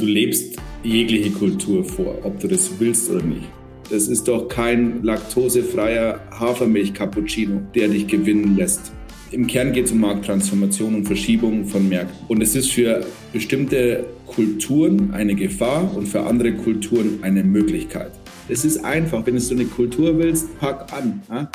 Du lebst jegliche Kultur vor, ob du das willst oder nicht. Das ist doch kein laktosefreier Hafermilch-Cappuccino, der dich gewinnen lässt. Im Kern geht es um Markttransformation und Verschiebung von Märkten. Und es ist für bestimmte Kulturen eine Gefahr und für andere Kulturen eine Möglichkeit. Es ist einfach, wenn du so eine Kultur willst, pack an. Ja?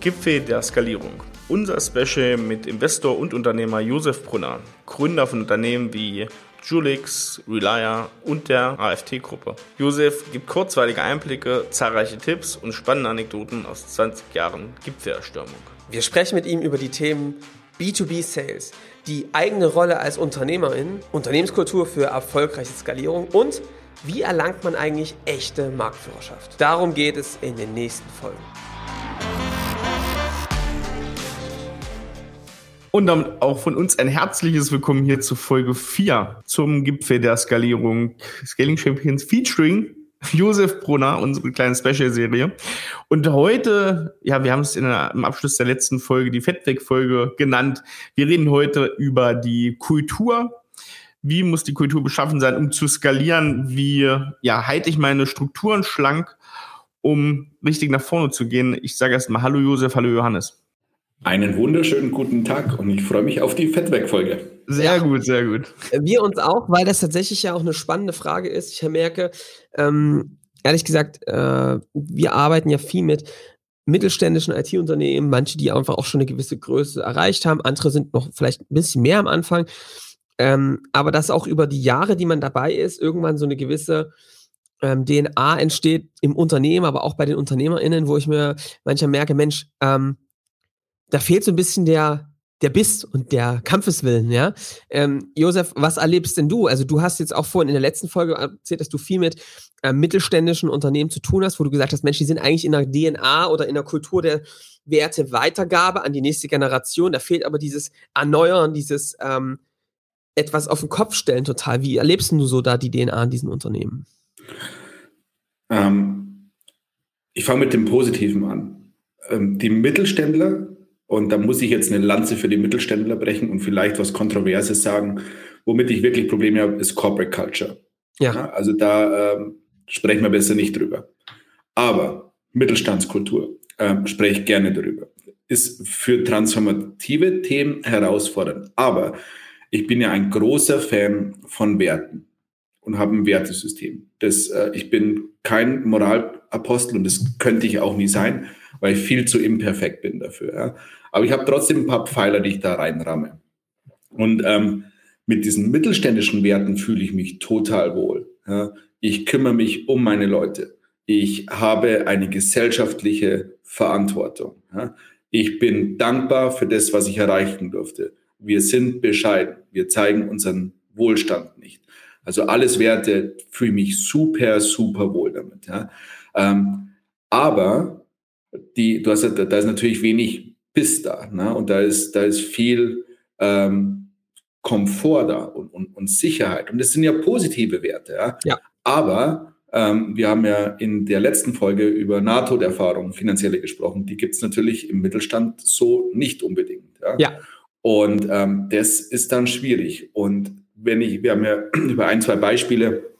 Gipfel der Skalierung. Unser Special mit Investor und Unternehmer Josef Brunner, Gründer von Unternehmen wie Julix, Relia und der AFT-Gruppe. Josef gibt kurzweilige Einblicke, zahlreiche Tipps und spannende Anekdoten aus 20 Jahren Gipfelerstürmung. Wir sprechen mit ihm über die Themen B2B-Sales, die eigene Rolle als Unternehmerin, Unternehmenskultur für erfolgreiche Skalierung und wie erlangt man eigentlich echte Marktführerschaft. Darum geht es in den nächsten Folgen. Und damit auch von uns ein herzliches Willkommen hier zu Folge 4 zum Gipfel der Skalierung Scaling Champions featuring Josef Brunner, unsere kleine Special-Serie. Und heute, ja, wir haben es der, im Abschluss der letzten Folge die Fettweg-Folge genannt. Wir reden heute über die Kultur. Wie muss die Kultur beschaffen sein, um zu skalieren? Wie, ja, halte ich meine Strukturen schlank, um richtig nach vorne zu gehen? Ich sage erstmal Hallo Josef, hallo Johannes. Einen wunderschönen guten Tag und ich freue mich auf die Fettweg-Folge. Sehr ja. gut, sehr gut. Wir uns auch, weil das tatsächlich ja auch eine spannende Frage ist. Ich merke, ähm, ehrlich gesagt, äh, wir arbeiten ja viel mit mittelständischen IT-Unternehmen, manche, die einfach auch schon eine gewisse Größe erreicht haben, andere sind noch vielleicht ein bisschen mehr am Anfang. Ähm, aber dass auch über die Jahre, die man dabei ist, irgendwann so eine gewisse ähm, DNA entsteht im Unternehmen, aber auch bei den UnternehmerInnen, wo ich mir manchmal merke, Mensch, ähm, da fehlt so ein bisschen der, der Biss und der Kampfeswillen, ja. Ähm, Josef, was erlebst denn du? Also du hast jetzt auch vorhin in der letzten Folge erzählt, dass du viel mit äh, mittelständischen Unternehmen zu tun hast, wo du gesagt hast, Mensch, die sind eigentlich in der DNA oder in der Kultur der Werteweitergabe an die nächste Generation. Da fehlt aber dieses Erneuern, dieses ähm, etwas auf den Kopf stellen total. Wie erlebst du so da die DNA in diesen Unternehmen? Ähm, ich fange mit dem Positiven an. Ähm, die Mittelständler und da muss ich jetzt eine Lanze für die Mittelständler brechen und vielleicht was Kontroverses sagen. Womit ich wirklich Probleme habe, ist Corporate Culture. Ja. ja also da ähm, sprechen wir besser nicht drüber. Aber Mittelstandskultur ähm, spreche ich gerne drüber. Ist für transformative Themen herausfordernd. Aber ich bin ja ein großer Fan von Werten und habe ein Wertesystem. Das, äh, ich bin kein Moralapostel und das könnte ich auch nie sein, weil ich viel zu imperfekt bin dafür. Ja. Aber ich habe trotzdem ein paar Pfeiler, die ich da reinramme. Und ähm, mit diesen mittelständischen Werten fühle ich mich total wohl. Ja. Ich kümmere mich um meine Leute. Ich habe eine gesellschaftliche Verantwortung. Ja. Ich bin dankbar für das, was ich erreichen durfte. Wir sind bescheiden. Wir zeigen unseren Wohlstand nicht. Also alles Werte fühle mich super, super wohl damit. Ja. Ähm, aber die, du hast, da ist natürlich wenig bist da. Ne? Und da ist, da ist viel ähm, Komfort da und, und, und Sicherheit. Und das sind ja positive Werte. Ja. ja. Aber ähm, wir haben ja in der letzten Folge über NATO-Erfahrungen, finanzielle gesprochen. Die gibt es natürlich im Mittelstand so nicht unbedingt. Ja. ja. Und ähm, das ist dann schwierig. Und wenn ich, wir haben ja über ein, zwei Beispiele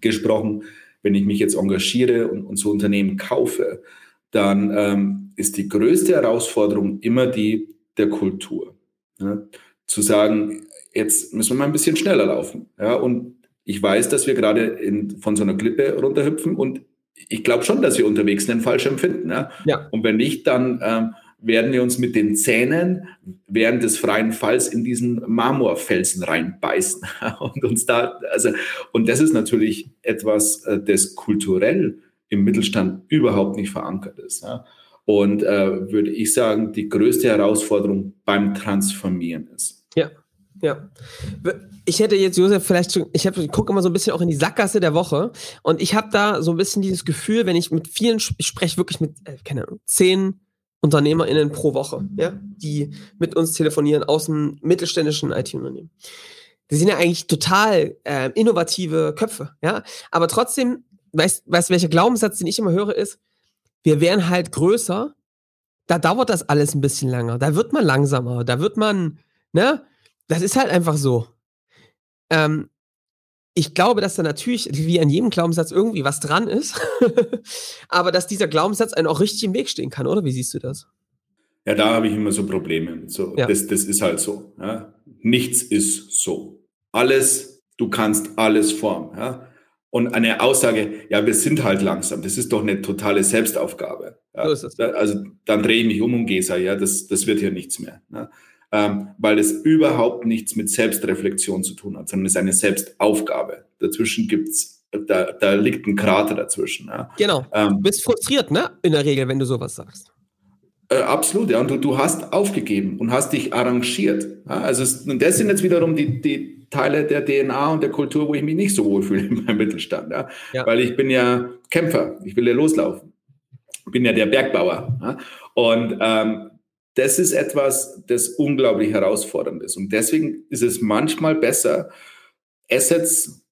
gesprochen, wenn ich mich jetzt engagiere und, und so Unternehmen kaufe, dann ähm, ist die größte Herausforderung immer die der Kultur. Ja? Zu sagen, jetzt müssen wir mal ein bisschen schneller laufen. Ja? Und ich weiß, dass wir gerade in, von so einer Klippe runterhüpfen und ich glaube schon, dass wir unterwegs einen Fallschirm finden. Ja? ja. Und wenn nicht, dann ähm, werden wir uns mit den Zähnen während des freien Falls in diesen Marmorfelsen reinbeißen und uns da, also, und das ist natürlich etwas, äh, das kulturell im Mittelstand überhaupt nicht verankert ist. Ja. Und äh, würde ich sagen, die größte Herausforderung beim Transformieren ist. Ja, ja. Ich hätte jetzt, Josef, vielleicht schon, ich, ich gucke immer so ein bisschen auch in die Sackgasse der Woche und ich habe da so ein bisschen dieses Gefühl, wenn ich mit vielen, ich spreche wirklich mit, äh, keine Ahnung, zehn UnternehmerInnen pro Woche, ja, die mit uns telefonieren aus dem mittelständischen IT-Unternehmen. Die sind ja eigentlich total äh, innovative Köpfe, ja, aber trotzdem weißt, weißt welcher Glaubenssatz, den ich immer höre, ist, wir wären halt größer, da dauert das alles ein bisschen länger. Da wird man langsamer. Da wird man, ne? Das ist halt einfach so. Ähm, ich glaube, dass da natürlich, wie an jedem Glaubenssatz, irgendwie was dran ist. Aber dass dieser Glaubenssatz einen auch richtig im Weg stehen kann, oder? Wie siehst du das? Ja, da habe ich immer so Probleme. So, ja. das, das ist halt so. Ja? Nichts ist so. Alles, du kannst alles formen. Ja? Und eine Aussage, ja, wir sind halt langsam, das ist doch eine totale Selbstaufgabe. Ja? So also dann drehe ich mich um und gehe, ja, das, das wird ja nichts mehr. Ne? ähm, weil es überhaupt nichts mit Selbstreflexion zu tun hat, sondern es ist eine Selbstaufgabe. Dazwischen gibt's, da, da liegt ein Krater dazwischen. Ja. Genau. Ähm, du bist frustriert, ne? In der Regel, wenn du sowas sagst. Äh, absolut, ja. Und du, du hast aufgegeben und hast dich arrangiert. Ja? Also es, und das sind jetzt wiederum die, die Teile der DNA und der Kultur, wo ich mich nicht so wohlfühle im Mittelstand. Ja? ja. Weil ich bin ja Kämpfer, ich will ja loslaufen. Ich bin ja der Bergbauer. Ja? Und ähm, das ist etwas, das unglaublich herausfordernd ist. Und deswegen ist es manchmal besser, Assets,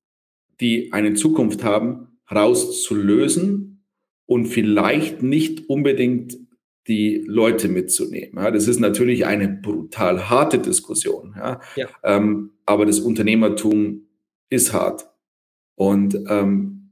die eine Zukunft haben, rauszulösen und vielleicht nicht unbedingt die Leute mitzunehmen. Ja, das ist natürlich eine brutal harte Diskussion. Ja, ja. Ähm, aber das Unternehmertum ist hart. Und ähm,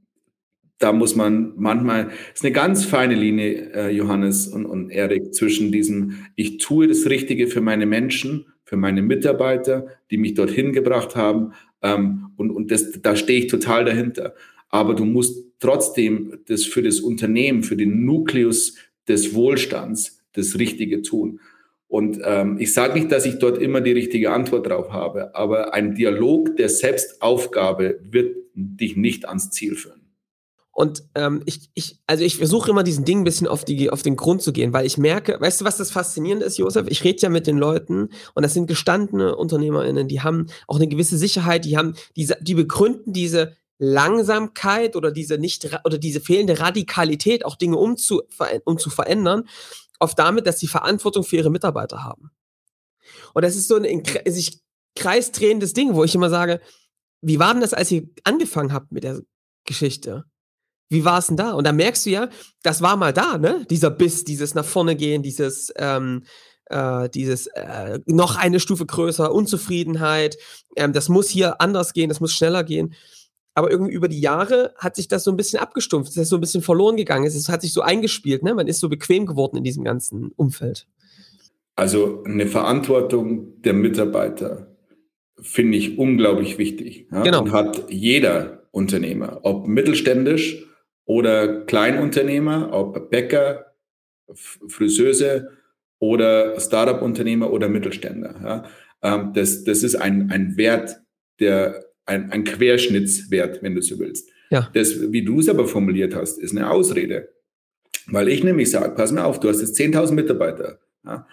da muss man manchmal, es ist eine ganz feine Linie, äh, Johannes und, und Erik, zwischen diesem, ich tue das Richtige für meine Menschen, für meine Mitarbeiter, die mich dorthin gebracht haben, ähm, und, und das, da stehe ich total dahinter. Aber du musst trotzdem das für das Unternehmen, für den Nukleus des Wohlstands das Richtige tun. Und ähm, ich sage nicht, dass ich dort immer die richtige Antwort drauf habe, aber ein Dialog der Selbstaufgabe wird dich nicht ans Ziel führen. Und ähm, ich, ich, also ich versuche immer diesen Ding ein bisschen auf, die, auf den Grund zu gehen, weil ich merke, weißt du, was das Faszinierende ist, Josef? Ich rede ja mit den Leuten und das sind gestandene UnternehmerInnen, die haben auch eine gewisse Sicherheit, die haben diese, die begründen diese Langsamkeit oder diese nicht oder diese fehlende Radikalität, auch Dinge umzu, um zu verändern, oft damit, dass sie Verantwortung für ihre Mitarbeiter haben. Und das ist so ein sich kreisdrehendes Ding, wo ich immer sage, wie war denn das, als ihr angefangen habt mit der Geschichte? Wie war es denn da? Und da merkst du ja, das war mal da, ne? Dieser Biss, dieses nach vorne gehen, dieses, ähm, äh, dieses äh, noch eine Stufe größer, Unzufriedenheit. Ähm, das muss hier anders gehen, das muss schneller gehen. Aber irgendwie über die Jahre hat sich das so ein bisschen abgestumpft, es ist so ein bisschen verloren gegangen, es hat sich so eingespielt, ne? Man ist so bequem geworden in diesem ganzen Umfeld. Also eine Verantwortung der Mitarbeiter finde ich unglaublich wichtig. Ja? Genau. Und hat jeder Unternehmer, ob mittelständisch oder Kleinunternehmer, ob Bäcker, Friseuse oder Startup-Unternehmer oder Mittelständler. Ja. Ähm, das, das ist ein, ein Wert, der ein, ein Querschnittswert, wenn du so willst. Ja. Das, wie du es aber formuliert hast, ist eine Ausrede. Weil ich nämlich sage, pass mal auf, du hast jetzt 10.000 Mitarbeiter. Ja.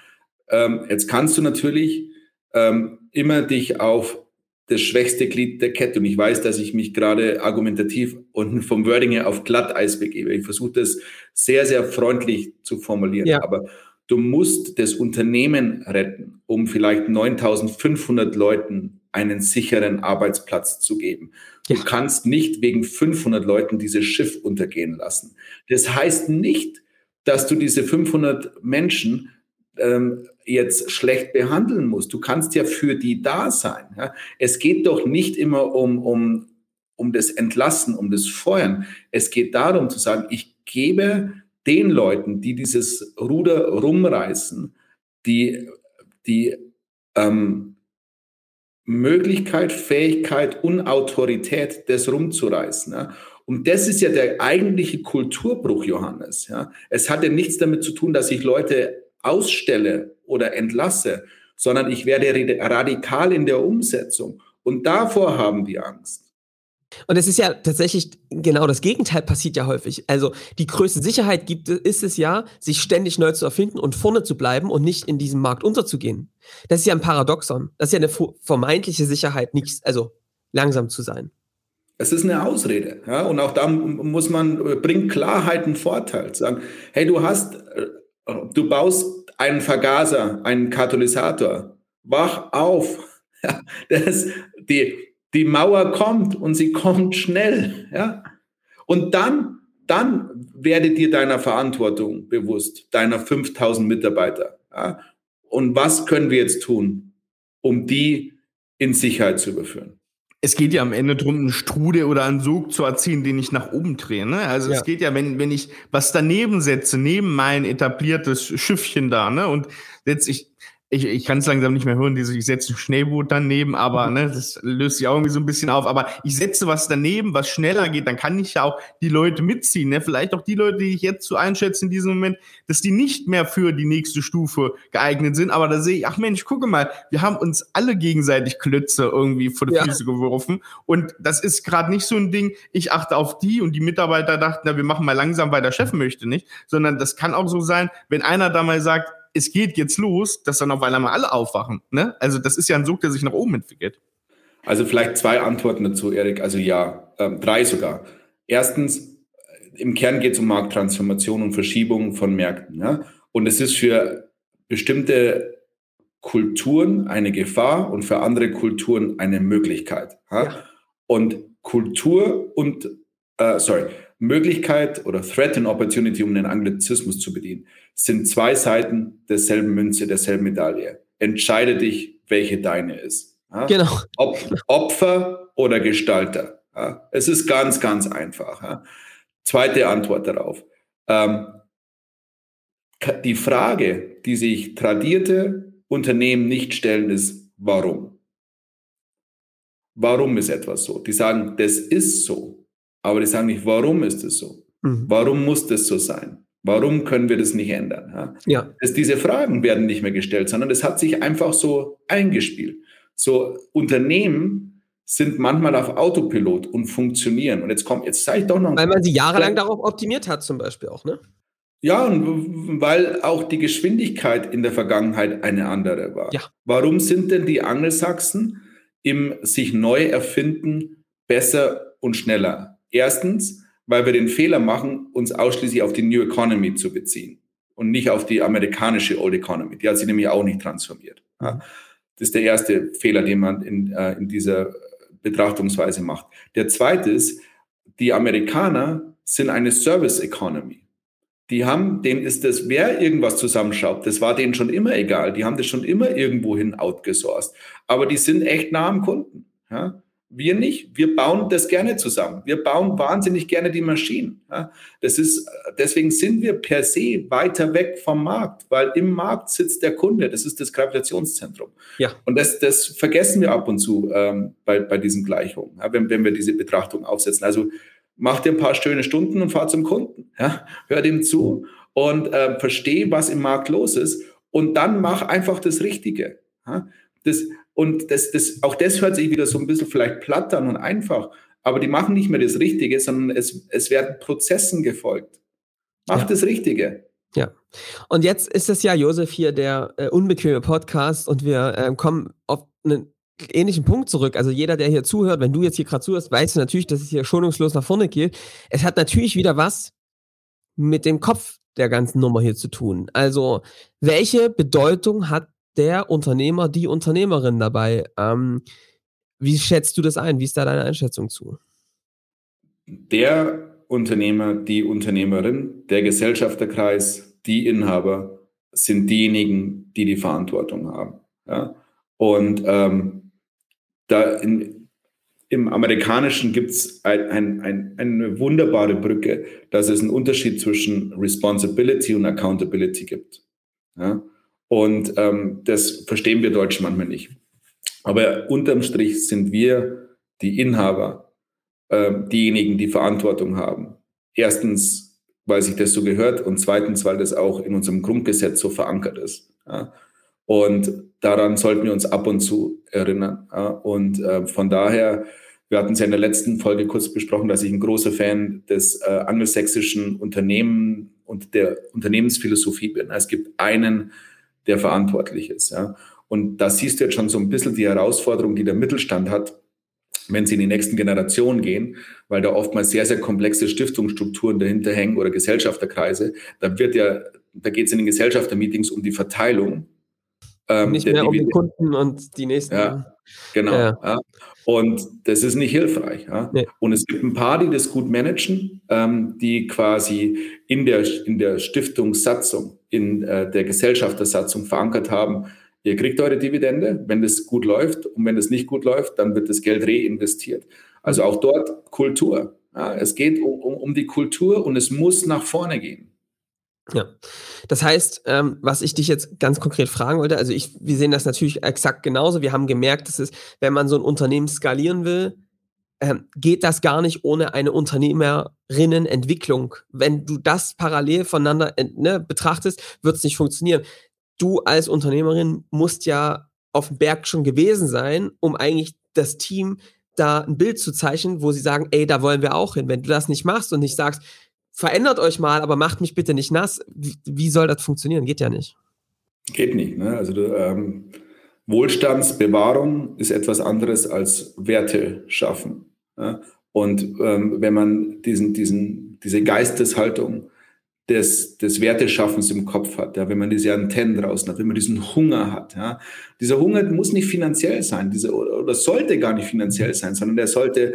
Ähm, jetzt kannst du natürlich ähm, immer dich auf das schwächste Glied der Kette. Und ich weiß, dass ich mich gerade argumentativ und vom Wording her auf Glatteis begebe. Ich versuche das sehr, sehr freundlich zu formulieren. Ja. Aber du musst das Unternehmen retten, um vielleicht 9500 Leuten einen sicheren Arbeitsplatz zu geben. Du ja. kannst nicht wegen 500 Leuten dieses Schiff untergehen lassen. Das heißt nicht, dass du diese 500 Menschen ähm, jetzt schlecht behandeln musst. Du kannst ja für die da sein. Ja? Es geht doch nicht immer um, um, um das Entlassen, um das Feuern. Es geht darum zu sagen, ich gebe den Leuten, die dieses Ruder rumreißen, die, die ähm, Möglichkeit, Fähigkeit und Autorität, das rumzureißen. Ja? Und das ist ja der eigentliche Kulturbruch, Johannes. Ja? Es hat ja nichts damit zu tun, dass ich Leute ausstelle oder entlasse, sondern ich werde radikal in der Umsetzung. Und davor haben die Angst. Und es ist ja tatsächlich genau das Gegenteil passiert ja häufig. Also die größte Sicherheit gibt ist es ja, sich ständig neu zu erfinden und vorne zu bleiben und nicht in diesem Markt unterzugehen. Das ist ja ein Paradoxon. Das ist ja eine vermeintliche Sicherheit, nichts, also langsam zu sein. Es ist eine Ausrede. Ja? Und auch da muss man, bringt Klarheit einen Vorteil. Sagen, hey, du hast äh, Du baust einen Vergaser, einen Katalysator. Wach auf. Das, die, die Mauer kommt und sie kommt schnell. Ja? Und dann dann werde dir deiner Verantwortung bewusst, deiner 5000 Mitarbeiter. Ja? Und was können wir jetzt tun, um die in Sicherheit zu überführen? Es geht ja am Ende darum, einen Strude oder einen Sog zu erziehen, den ich nach oben drehe. Ne? Also ja. es geht ja, wenn, wenn ich was daneben setze, neben mein etabliertes Schiffchen da, ne, und setze ich ich, kann es langsam nicht mehr hören, diese, ich setze ein Schnellboot daneben, aber ne, das löst sich auch irgendwie so ein bisschen auf. Aber ich setze was daneben, was schneller geht, dann kann ich ja auch die Leute mitziehen. Ne? Vielleicht auch die Leute, die ich jetzt so einschätze in diesem Moment, dass die nicht mehr für die nächste Stufe geeignet sind. Aber da sehe ich, ach Mensch, gucke mal, wir haben uns alle gegenseitig Klötze irgendwie vor die ja. Füße geworfen. Und das ist gerade nicht so ein Ding, ich achte auf die und die Mitarbeiter dachten, na, wir machen mal langsam, weil der Chef möchte nicht. Sondern das kann auch so sein, wenn einer da mal sagt, es geht jetzt los, dass dann auf einmal alle aufwachen. Ne? Also das ist ja ein Sog, der sich nach oben entwickelt. Also vielleicht zwei Antworten dazu, Erik. Also ja, ähm, drei sogar. Erstens, im Kern geht es um Markttransformation und Verschiebung von Märkten. Ja? Und es ist für bestimmte Kulturen eine Gefahr und für andere Kulturen eine Möglichkeit. Ja? Ja. Und Kultur und, äh, sorry, Möglichkeit oder Threat and Opportunity, um den Anglizismus zu bedienen, sind zwei Seiten derselben Münze, derselben Medaille. Entscheide dich, welche deine ist. Ja? Genau. Ob, Opfer oder Gestalter. Ja? Es ist ganz, ganz einfach. Ja? Zweite Antwort darauf. Ähm, die Frage, die sich tradierte Unternehmen nicht stellen, ist, warum? Warum ist etwas so? Die sagen, das ist so. Aber die sagen nicht, warum ist es so? Mhm. Warum muss das so sein? Warum können wir das nicht ändern? Ja. ja. Das, diese Fragen werden nicht mehr gestellt, sondern es hat sich einfach so eingespielt. So Unternehmen sind manchmal auf Autopilot und funktionieren. Und jetzt kommt, jetzt zeige ich doch noch. Weil man sie jahrelang darauf optimiert hat, zum Beispiel auch, ne? Ja, und weil auch die Geschwindigkeit in der Vergangenheit eine andere war. Ja. Warum sind denn die Angelsachsen im sich neu erfinden besser und schneller? Erstens, weil wir den Fehler machen, uns ausschließlich auf die New Economy zu beziehen und nicht auf die amerikanische Old Economy. Die hat sich nämlich auch nicht transformiert. Ja. Das ist der erste Fehler, den man in, äh, in dieser Betrachtungsweise macht. Der zweite ist, die Amerikaner sind eine Service Economy. Die haben, denen ist das, wer irgendwas zusammenschraubt, das war denen schon immer egal. Die haben das schon immer irgendwohin outgesourced. Aber die sind echt nah am Kunden. Ja? Wir nicht. Wir bauen das gerne zusammen. Wir bauen wahnsinnig gerne die Maschinen. Das ist, deswegen sind wir per se weiter weg vom Markt, weil im Markt sitzt der Kunde. Das ist das Gravitationszentrum. Ja. Und das, das vergessen wir ab und zu ähm, bei, bei diesen Gleichungen, ja, wenn, wenn wir diese Betrachtung aufsetzen. Also mach dir ein paar schöne Stunden und fahr zum Kunden. Ja, hör dem zu und äh, versteh, was im Markt los ist. Und dann mach einfach das Richtige. Ja, das, und das, das, auch das hört sich wieder so ein bisschen vielleicht platt an und einfach, aber die machen nicht mehr das Richtige, sondern es, es werden Prozessen gefolgt. Macht ja. das Richtige. Ja. Und jetzt ist es ja, Josef, hier der äh, unbequeme Podcast und wir äh, kommen auf einen ähnlichen Punkt zurück. Also jeder, der hier zuhört, wenn du jetzt hier gerade zuhörst, weißt du natürlich, dass es hier schonungslos nach vorne geht. Es hat natürlich wieder was mit dem Kopf der ganzen Nummer hier zu tun. Also, welche Bedeutung hat der Unternehmer, die Unternehmerin dabei. Ähm, wie schätzt du das ein? Wie ist da deine Einschätzung zu? Der Unternehmer, die Unternehmerin, der Gesellschafterkreis, die Inhaber sind diejenigen, die die Verantwortung haben. Ja? Und ähm, da in, im Amerikanischen gibt es ein, ein, ein, eine wunderbare Brücke, dass es einen Unterschied zwischen Responsibility und Accountability gibt. Ja? Und ähm, das verstehen wir Deutschen manchmal nicht. Aber unterm Strich sind wir die Inhaber, äh, diejenigen, die Verantwortung haben. Erstens, weil sich das so gehört und zweitens, weil das auch in unserem Grundgesetz so verankert ist. Ja. Und daran sollten wir uns ab und zu erinnern. Ja. Und äh, von daher, wir hatten es ja in der letzten Folge kurz besprochen, dass ich ein großer Fan des äh, angelsächsischen Unternehmen und der Unternehmensphilosophie bin. Es gibt einen der verantwortlich ist. Ja. Und da siehst du jetzt schon so ein bisschen die Herausforderung, die der Mittelstand hat, wenn sie in die nächsten Generationen gehen, weil da oftmals sehr, sehr komplexe Stiftungsstrukturen dahinter hängen oder Gesellschafterkreise. Da wird ja, da geht es in den Gesellschaftermeetings um die Verteilung Ähm, nicht mehr um die Kunden und die nächsten. Ja, genau. Ja. Ja. Und das ist nicht hilfreich. Nee. Und es gibt ein paar, die das gut managen, ähm, die quasi in der, in der Stiftungssatzung, in äh, der Gesellschaftersatzung verankert haben, ihr kriegt eure Dividende, wenn das gut läuft. Und wenn das nicht gut läuft, dann wird das Geld reinvestiert. Also auch dort Kultur. Es geht um, um, um die Kultur und es muss nach vorne gehen. Ja, das heißt, ähm, was ich dich jetzt ganz konkret fragen wollte, also ich, wir sehen das natürlich exakt genauso. Wir haben gemerkt, dass es, wenn man so ein Unternehmen skalieren will, ähm, geht das gar nicht ohne eine Unternehmerinnenentwicklung. Wenn du das parallel voneinander ne, betrachtest, wird es nicht funktionieren. Du als Unternehmerin musst ja auf dem Berg schon gewesen sein, um eigentlich das Team da ein Bild zu zeichnen, wo sie sagen, ey, da wollen wir auch hin. Wenn du das nicht machst und nicht sagst, verändert euch mal, aber macht mich bitte nicht nass. Wie, wie soll das funktionieren? Geht ja nicht. Geht nicht. Ne? Also du, ähm, Wohlstandsbewahrung ist etwas anderes als Werte schaffen. Ja? Und ähm, wenn man diesen, diesen, diese Geisteshaltung des, des Werteschaffens im Kopf hat, ja, wenn man diese Antennen draußen hat, wenn man diesen Hunger hat. Ja. Dieser Hunger muss nicht finanziell sein, dieser, oder sollte gar nicht finanziell sein, sondern der sollte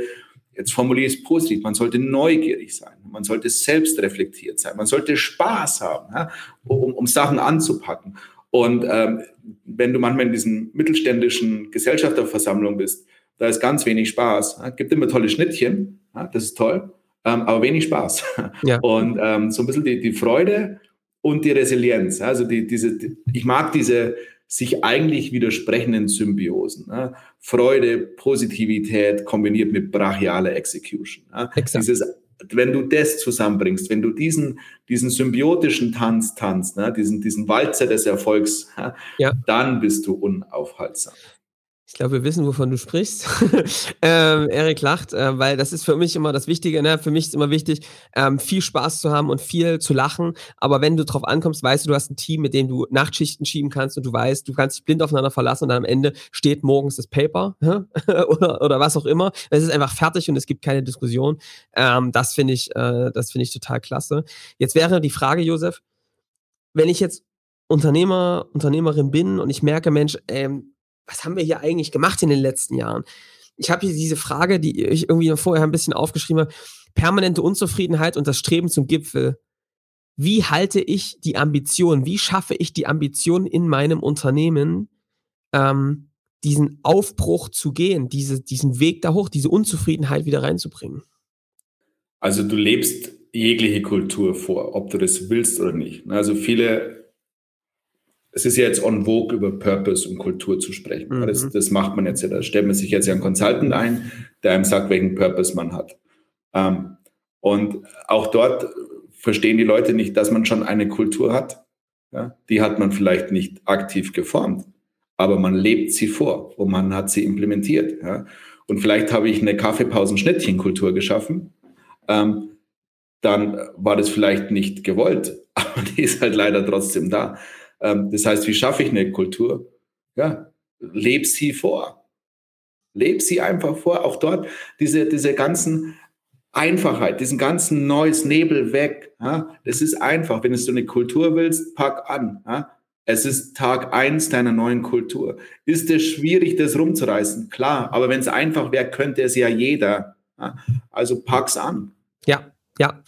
Jetzt formuliere ich es positiv. Man sollte neugierig sein. Man sollte selbstreflektiert sein. Man sollte Spaß haben, ja, um, um Sachen anzupacken. Und ähm, wenn du manchmal in diesen mittelständischen Gesellschafterversammlungen bist, da ist ganz wenig Spaß. Ja, gibt immer tolle Schnittchen, ja, das ist toll, ähm, aber wenig Spaß. Ja. Und ähm, so ein bisschen die, die Freude und die Resilienz. Also die, diese, die, ich mag diese, sich eigentlich widersprechenden Symbiosen. Ne? Freude, Positivität kombiniert mit brachialer Execution. Ne? Dieses, wenn du das zusammenbringst, wenn du diesen, diesen symbiotischen Tanz tanzt, ne? diesen, diesen Walzer des Erfolgs, ja. dann bist du unaufhaltsam. Ich glaube, wir wissen, wovon du sprichst. ähm, Erik lacht, äh, weil das ist für mich immer das Wichtige. Ne? Für mich ist immer wichtig, ähm, viel Spaß zu haben und viel zu lachen. Aber wenn du drauf ankommst, weißt du, du hast ein Team, mit dem du Nachtschichten schieben kannst und du weißt, du kannst dich blind aufeinander verlassen und am Ende steht morgens das Paper oder, oder was auch immer. Es ist einfach fertig und es gibt keine Diskussion. Ähm, das finde ich, äh, das finde ich total klasse. Jetzt wäre die Frage, Josef, wenn ich jetzt Unternehmer, Unternehmerin bin und ich merke, Mensch, ähm, was haben wir hier eigentlich gemacht in den letzten Jahren? Ich habe hier diese Frage, die ich irgendwie vorher ein bisschen aufgeschrieben habe, permanente Unzufriedenheit und das Streben zum Gipfel. Wie halte ich die Ambition, wie schaffe ich die Ambition in meinem Unternehmen, ähm, diesen Aufbruch zu gehen, diese, diesen Weg da hoch, diese Unzufriedenheit wieder reinzubringen? Also du lebst jegliche Kultur vor, ob du das willst oder nicht. Also viele es ist ja jetzt on vogue, über Purpose und Kultur zu sprechen. Mhm. Das, das, macht man jetzt ja. Da stellt man sich jetzt ja einen Consultant ein, der einem sagt, welchen Purpose man hat. Ähm, und auch dort verstehen die Leute nicht, dass man schon eine Kultur hat. Ja? Die hat man vielleicht nicht aktiv geformt, aber man lebt sie vor und man hat sie implementiert. Ja? Und vielleicht habe ich eine Kaffeepausen-Schnittchen-Kultur geschaffen. Ähm, dann war das vielleicht nicht gewollt, aber die ist halt leider trotzdem da. Ähm, das heißt, wie schaffe ich eine Kultur? Ja, leb sie vor. Leb sie einfach vor. Auch dort diese, diese ganzen Einfachheit, diesen ganzen neues Nebel weg. Ja? Das ist einfach. Wenn du eine Kultur willst, pack an. Ja? Es ist Tag eins deiner neuen Kultur. Ist es schwierig, das rumzureißen? Klar, aber wenn es einfach wäre, könnte es ja jeder. Ja? Also pack's an. Ja, ja.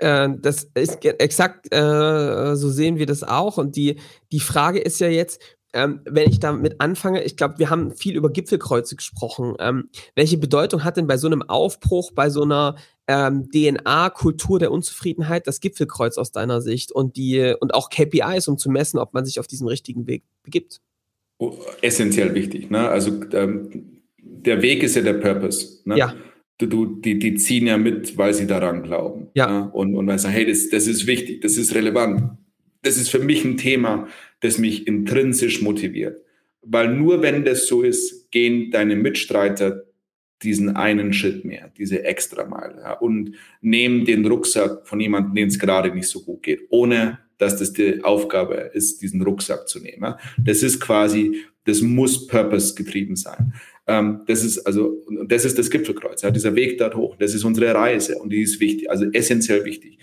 Äh, das ist exakt, äh, so sehen wir das auch. Und die, die Frage ist ja jetzt, ähm, wenn ich damit anfange, ich glaube, wir haben viel über Gipfelkreuze gesprochen. Ähm, welche Bedeutung hat denn bei so einem Aufbruch, bei so einer ähm, DNA-Kultur der Unzufriedenheit das Gipfelkreuz aus deiner Sicht und die und auch KPIs, um zu messen, ob man sich auf diesem richtigen Weg begibt? Oh, essentiell wichtig. Ne? Also ähm, der Weg ist ja der Purpose. Ne? Ja du, du, die, die ziehen ja mit, weil sie daran glauben. Ja. ja? Und, und weil sie sagen, hey, das, das ist wichtig, das ist relevant. Das ist für mich ein Thema, das mich intrinsisch motiviert. Weil nur wenn das so ist, gehen deine Mitstreiter diesen einen Schritt mehr, diese Extrameile ja, und nehmen den Rucksack von jemandem, dem es gerade nicht so gut geht, ohne dass das die Aufgabe ist, diesen Rucksack zu nehmen. Ja. Das ist quasi, das muss Purpose getrieben sein. Ähm, das ist also, das ist das Gipfelkreuz, ja, dieser Weg dort hoch. Das ist unsere Reise und die ist wichtig, also essentiell wichtig.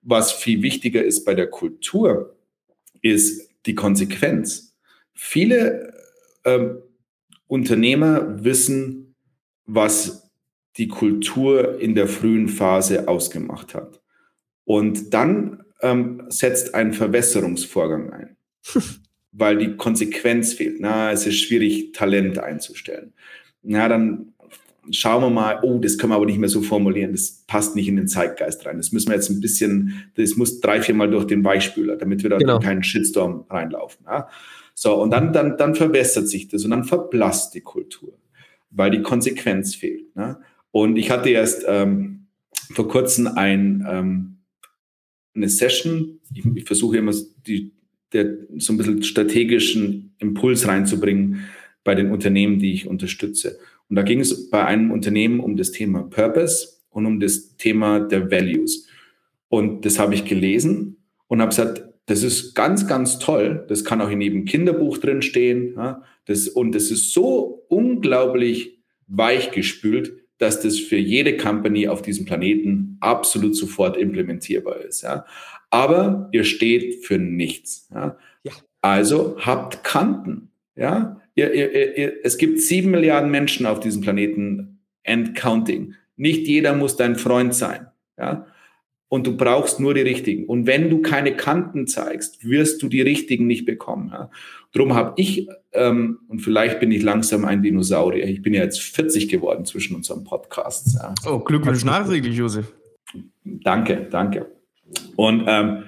Was viel wichtiger ist bei der Kultur, ist die Konsequenz. viele ähm, Unternehmer wissen, was die Kultur in der frühen Phase ausgemacht hat. Und dann ähm, setzt ein Verwässerungsvorgang ein, weil die Konsequenz fehlt. Na, es ist schwierig, Talent einzustellen. Na, dann schauen wir mal, oh, das können wir aber nicht mehr so formulieren, das passt nicht in den Zeitgeist rein. Das müssen wir jetzt ein bisschen, das muss drei, vier Mal durch den Weichspüler, damit wir da genau. keinen Shitstorm reinlaufen. Ja? So, und dann, dann, dann verwässert sich das und dann verblasst die Kultur, weil die Konsequenz fehlt. Ne? Und ich hatte erst ähm, vor kurzem ein, ähm, eine Session, ich, ich versuche immer die, der, so ein bisschen strategischen Impuls reinzubringen bei den Unternehmen, die ich unterstütze. Und da ging es bei einem Unternehmen um das Thema Purpose und um das Thema der Values. Und das habe ich gelesen und habe gesagt, das ist ganz, ganz toll. Das kann auch in jedem Kinderbuch drin stehen. Ja, das, und das ist so unglaublich weichgespült, dass das für jede Company auf diesem Planeten absolut sofort implementierbar ist. Ja. Aber ihr steht für nichts. Ja. ja. Also habt Kanten. Ja. Ihr, ihr, ihr, es gibt sieben Milliarden Menschen auf diesem Planeten and counting. Nicht jeder muss dein Freund sein. Ja und du brauchst nur die richtigen. Und wenn du keine Kanten zeigst, wirst du die richtigen nicht bekommen. Ja. Drum habe ich, ähm, und vielleicht bin ich langsam ein Dinosaurier, ich bin ja jetzt 40 geworden zwischen unseren Podcasts. Ja. Oh, Glückwunsch nachträglich, Josef. Danke, danke. Und ähm,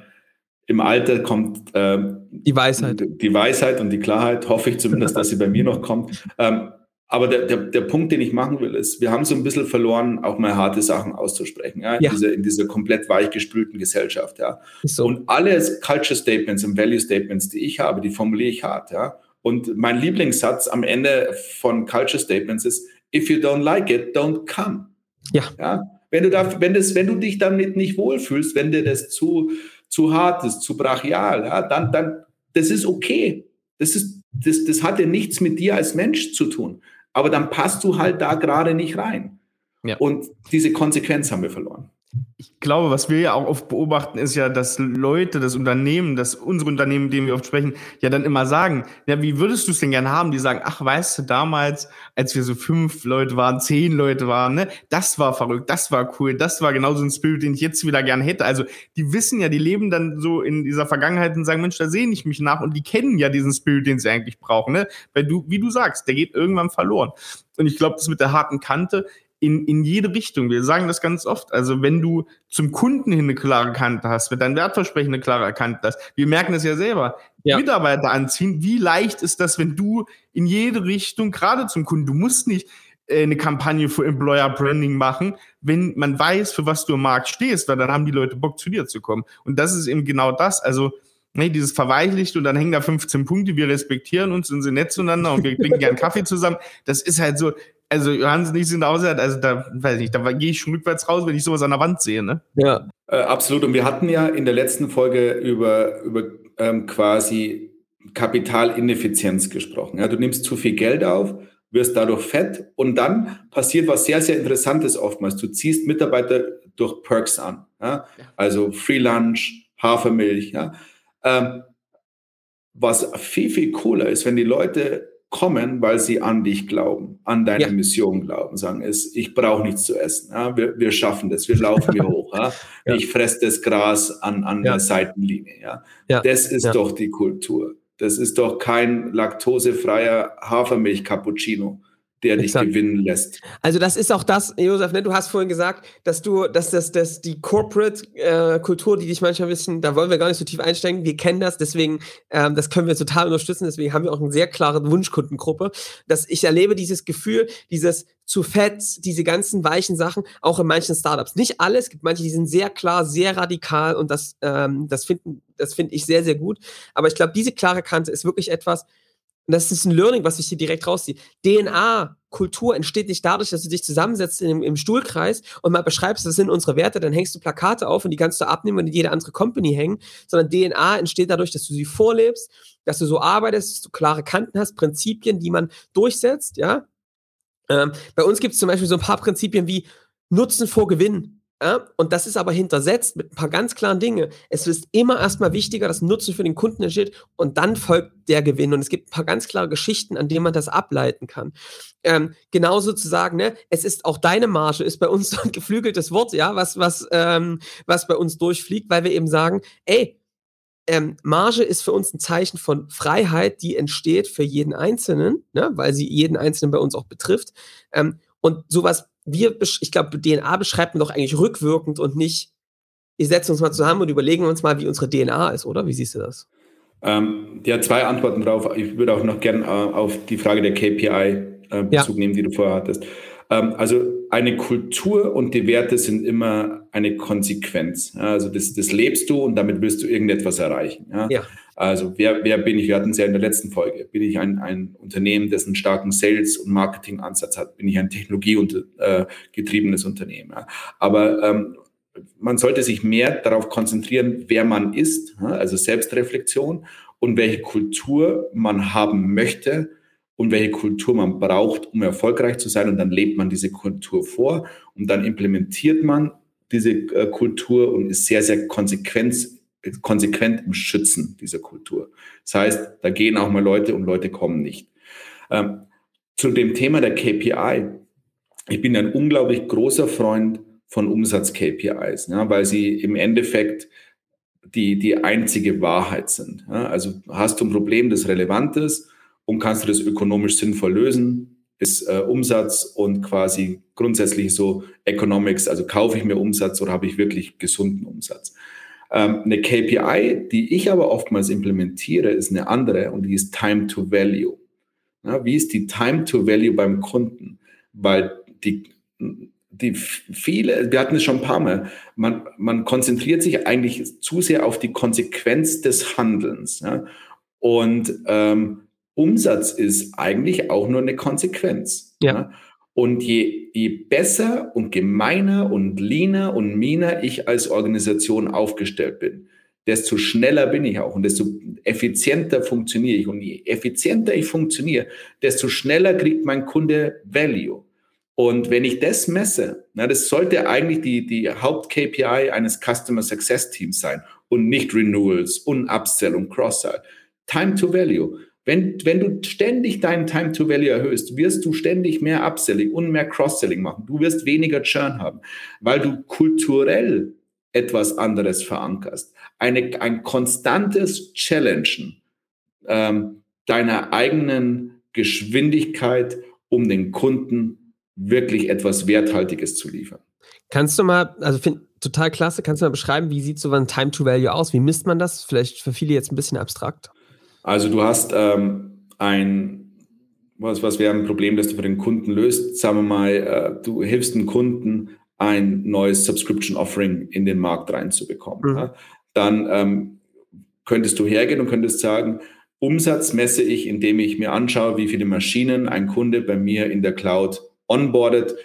im Alter kommt ähm, die Weisheit. Die Weisheit und die Klarheit, hoffe ich zumindest, dass sie bei mir noch kommt. Ähm, aber der, der, der Punkt, den ich machen will, ist, wir haben so ein bisschen verloren, auch mal harte Sachen auszusprechen, ja, in, ja. Dieser, in dieser komplett weichgespülten Gesellschaft, ja. So. Und alle Culture Statements und Value Statements, die ich habe, die formuliere ich hart, ja. Und mein Lieblingssatz am Ende von Culture Statements ist, if you don't like it, don't come. Ja. ja? Wenn du da, wenn das, wenn du dich damit nicht wohlfühlst, wenn dir das zu, zu hart ist, zu brachial, ja, dann, dann, das ist okay. Das ist, das, das hat ja nichts mit dir als Mensch zu tun aber dann passt du halt da gerade nicht rein. Ja. Und diese Konsequenz haben wir verloren. Ich glaube, was wir ja auch oft beobachten, ist ja, dass Leute, das Unternehmen, das unsere Unternehmen, mit denen wir oft sprechen, ja dann immer sagen, ja, wie würdest du es denn gerne haben? Die sagen, ach, weißt du, damals, als wir so fünf Leute waren, zehn Leute waren, ne, das war verrückt, das war cool, das war genau so ein Spirit, den ich jetzt wieder gerne hätte. Also die wissen ja, die leben dann so in dieser Vergangenheit und sagen, Mensch, da sehne ich mich nach und die kennen ja diesen Spirit, den sie eigentlich brauchen, ne? Weil du, wie du sagst, der geht irgendwann verloren. Und ich glaube, das mit der harten Kante in, in jede Richtung. Wir sagen das ganz oft. Also wenn du zum Kunden hin eine klare Kante hast, mit deinem Wertversprechen eine klare Kante hast, wir merken es ja selber, ja. Mitarbeiter anziehen, wie leicht ist das, wenn du in jede Richtung, gerade zum Kunden, du musst nicht äh, eine Kampagne für Employer Branding machen, wenn man weiß, für was du im Markt stehst, weil dann haben die Leute Bock zu dir zu kommen. Und das ist eben genau das. Also nee, dieses verweichlicht und dann hängen da 15 Punkte, wir respektieren uns und sind nett zueinander und wir trinken gern Kaffee zusammen. Das ist halt so, also Johannes nicht sind aushört, also da weiß ich nicht, da gehe ich schon rückwärts raus, wenn ich sowas an der Wand sehe, ne? Ja, äh, absolut. Und wir hatten ja in der letzten Folge über, über ähm, quasi Kapitalineffizienz gesprochen. Ja, du nimmst zu viel Geld auf, wirst dadurch fett und dann passiert was sehr, sehr Interessantes oftmals. Du ziehst Mitarbeiter durch Perks an. Ja? Also Free Lunch, Hafermilch. Ja? Ähm, was viel, viel cooler ist, wenn die Leute kommen, weil sie an dich glauben, an deine ja. Mission glauben, sagen es, ich brauche nichts zu essen, ja, wir, wir schaffen das, wir laufen hier hoch, ja. ich fresse das Gras an, an der Seitenlinie, ja. Das ist doch die Kultur. Das ist doch kein laktosefreier Hafermilch-Cappuccino der dich Exakt. gewinnen lässt. Also das ist auch das, Josef, ne? du hast vorhin gesagt, dass du, dass das, dass die Corporate-Kultur, äh, die dich manchmal wissen, da wollen wir gar nicht so tief einsteigen, wir kennen das, deswegen, ähm, das können wir total unterstützen, deswegen haben wir auch eine sehr klare Wunschkundengruppe, dass ich erlebe dieses Gefühl, dieses zu fett, diese ganzen weichen Sachen, auch in manchen Startups. Nicht alle, es gibt manche, die sind sehr klar, sehr radikal und das, ähm, das finden, das finde ich sehr, sehr gut. Aber ich glaube, diese klare Kante ist wirklich etwas, und das ist ein Learning, was ich hier direkt rausziehe. DNA, Kultur entsteht nicht dadurch, dass du dich zusammensetzt in, im Stuhlkreis und mal beschreibst, das sind unsere Werte, dann hängst du Plakate auf und die kannst du abnehmen und in jede andere Company hängen, sondern DNA entsteht dadurch, dass du sie vorlebst, dass du so arbeitest, dass du klare Kanten hast, Prinzipien, die man durchsetzt, ja. Ähm, bei uns gibt es zum Beispiel so ein paar Prinzipien wie Nutzen vor Gewinn. Ja, und das ist aber hintersetzt mit ein paar ganz klaren Dinge. Es ist immer erstmal wichtiger, dass Nutzen für den Kunden entsteht und dann folgt der Gewinn. Und es gibt ein paar ganz klare Geschichten, an denen man das ableiten kann. Ähm, genauso zu sagen, ne, es ist auch deine Marge, ist bei uns so ein geflügeltes Wort, ja, was, was, ähm, was bei uns durchfliegt, weil wir eben sagen, ey, ähm, Marge ist für uns ein Zeichen von Freiheit, die entsteht für jeden Einzelnen, ne, weil sie jeden Einzelnen bei uns auch betrifft. Ähm, und sowas wir, ich glaube, DNA beschreibt man doch eigentlich rückwirkend und nicht, wir setzen uns mal zusammen und überlegen uns mal, wie unsere DNA ist, oder? Wie siehst du das? Ähm, ja, zwei Antworten drauf. Ich würde auch noch gerne äh, auf die Frage der KPI äh, Bezug ja. nehmen, die du vorher hattest. Ähm, also eine Kultur und die Werte sind immer eine Konsequenz. Also das, das lebst du und damit willst du irgendetwas erreichen. Ja? ja. Also wer, wer bin ich? Wir hatten es ja in der letzten Folge. Bin ich ein, ein Unternehmen, das einen starken Sales- und Marketing-Ansatz hat? Bin ich ein technologiegetriebenes äh, Unternehmen? Ja? Aber ähm, man sollte sich mehr darauf konzentrieren, wer man ist, also Selbstreflexion und welche Kultur man haben möchte und welche Kultur man braucht, um erfolgreich zu sein. Und dann lebt man diese Kultur vor und dann implementiert man diese äh, Kultur und ist sehr, sehr konsequent konsequent im Schützen dieser Kultur. Das heißt, da gehen auch mal Leute und Leute kommen nicht. Ähm, zu dem Thema der KPI. Ich bin ein unglaublich großer Freund von Umsatz-KPIs, ja, weil sie im Endeffekt die, die einzige Wahrheit sind. Ja. Also hast du ein Problem, das relevant ist und kannst du das ökonomisch sinnvoll lösen, ist äh, Umsatz und quasi grundsätzlich so Economics, also kaufe ich mir Umsatz oder habe ich wirklich gesunden Umsatz. Ähm, eine KPI, die ich aber oftmals implementiere, ist eine andere und die ist Time to Value. Ja, wie ist die Time to Value beim Kunden? Weil die, die viele, wir hatten es schon ein paar Mal, man, man konzentriert sich eigentlich zu sehr auf die Konsequenz des Handelns. Ja? Und ähm, Umsatz ist eigentlich auch nur eine Konsequenz. Ja. ja? Und je, je besser und gemeiner und leaner und meaner ich als Organisation aufgestellt bin, desto schneller bin ich auch und desto effizienter funktioniere ich. Und je effizienter ich funktioniere, desto schneller kriegt mein Kunde Value. Und wenn ich das messe, na, das sollte eigentlich die, die Haupt-KPI eines Customer Success Teams sein und nicht Renewals und Upsell und Cross-Sell. Time to Value. Wenn, wenn du ständig deinen Time to Value erhöhst, wirst du ständig mehr Upselling und mehr Cross-Selling machen. Du wirst weniger Churn haben, weil du kulturell etwas anderes verankerst. Eine, ein konstantes Challengen ähm, deiner eigenen Geschwindigkeit, um den Kunden wirklich etwas Werthaltiges zu liefern. Kannst du mal, also find, total klasse, kannst du mal beschreiben, wie sieht so ein Time to Value aus? Wie misst man das? Vielleicht für viele jetzt ein bisschen abstrakt. Also du hast ähm, ein, was, was wäre ein Problem, das du für den Kunden löst? Sagen wir mal, äh, du hilfst einem Kunden, ein neues Subscription Offering in den Markt reinzubekommen. Mhm. Ja? Dann ähm, könntest du hergehen und könntest sagen, Umsatz messe ich, indem ich mir anschaue, wie viele Maschinen ein Kunde bei mir in der Cloud onboardet.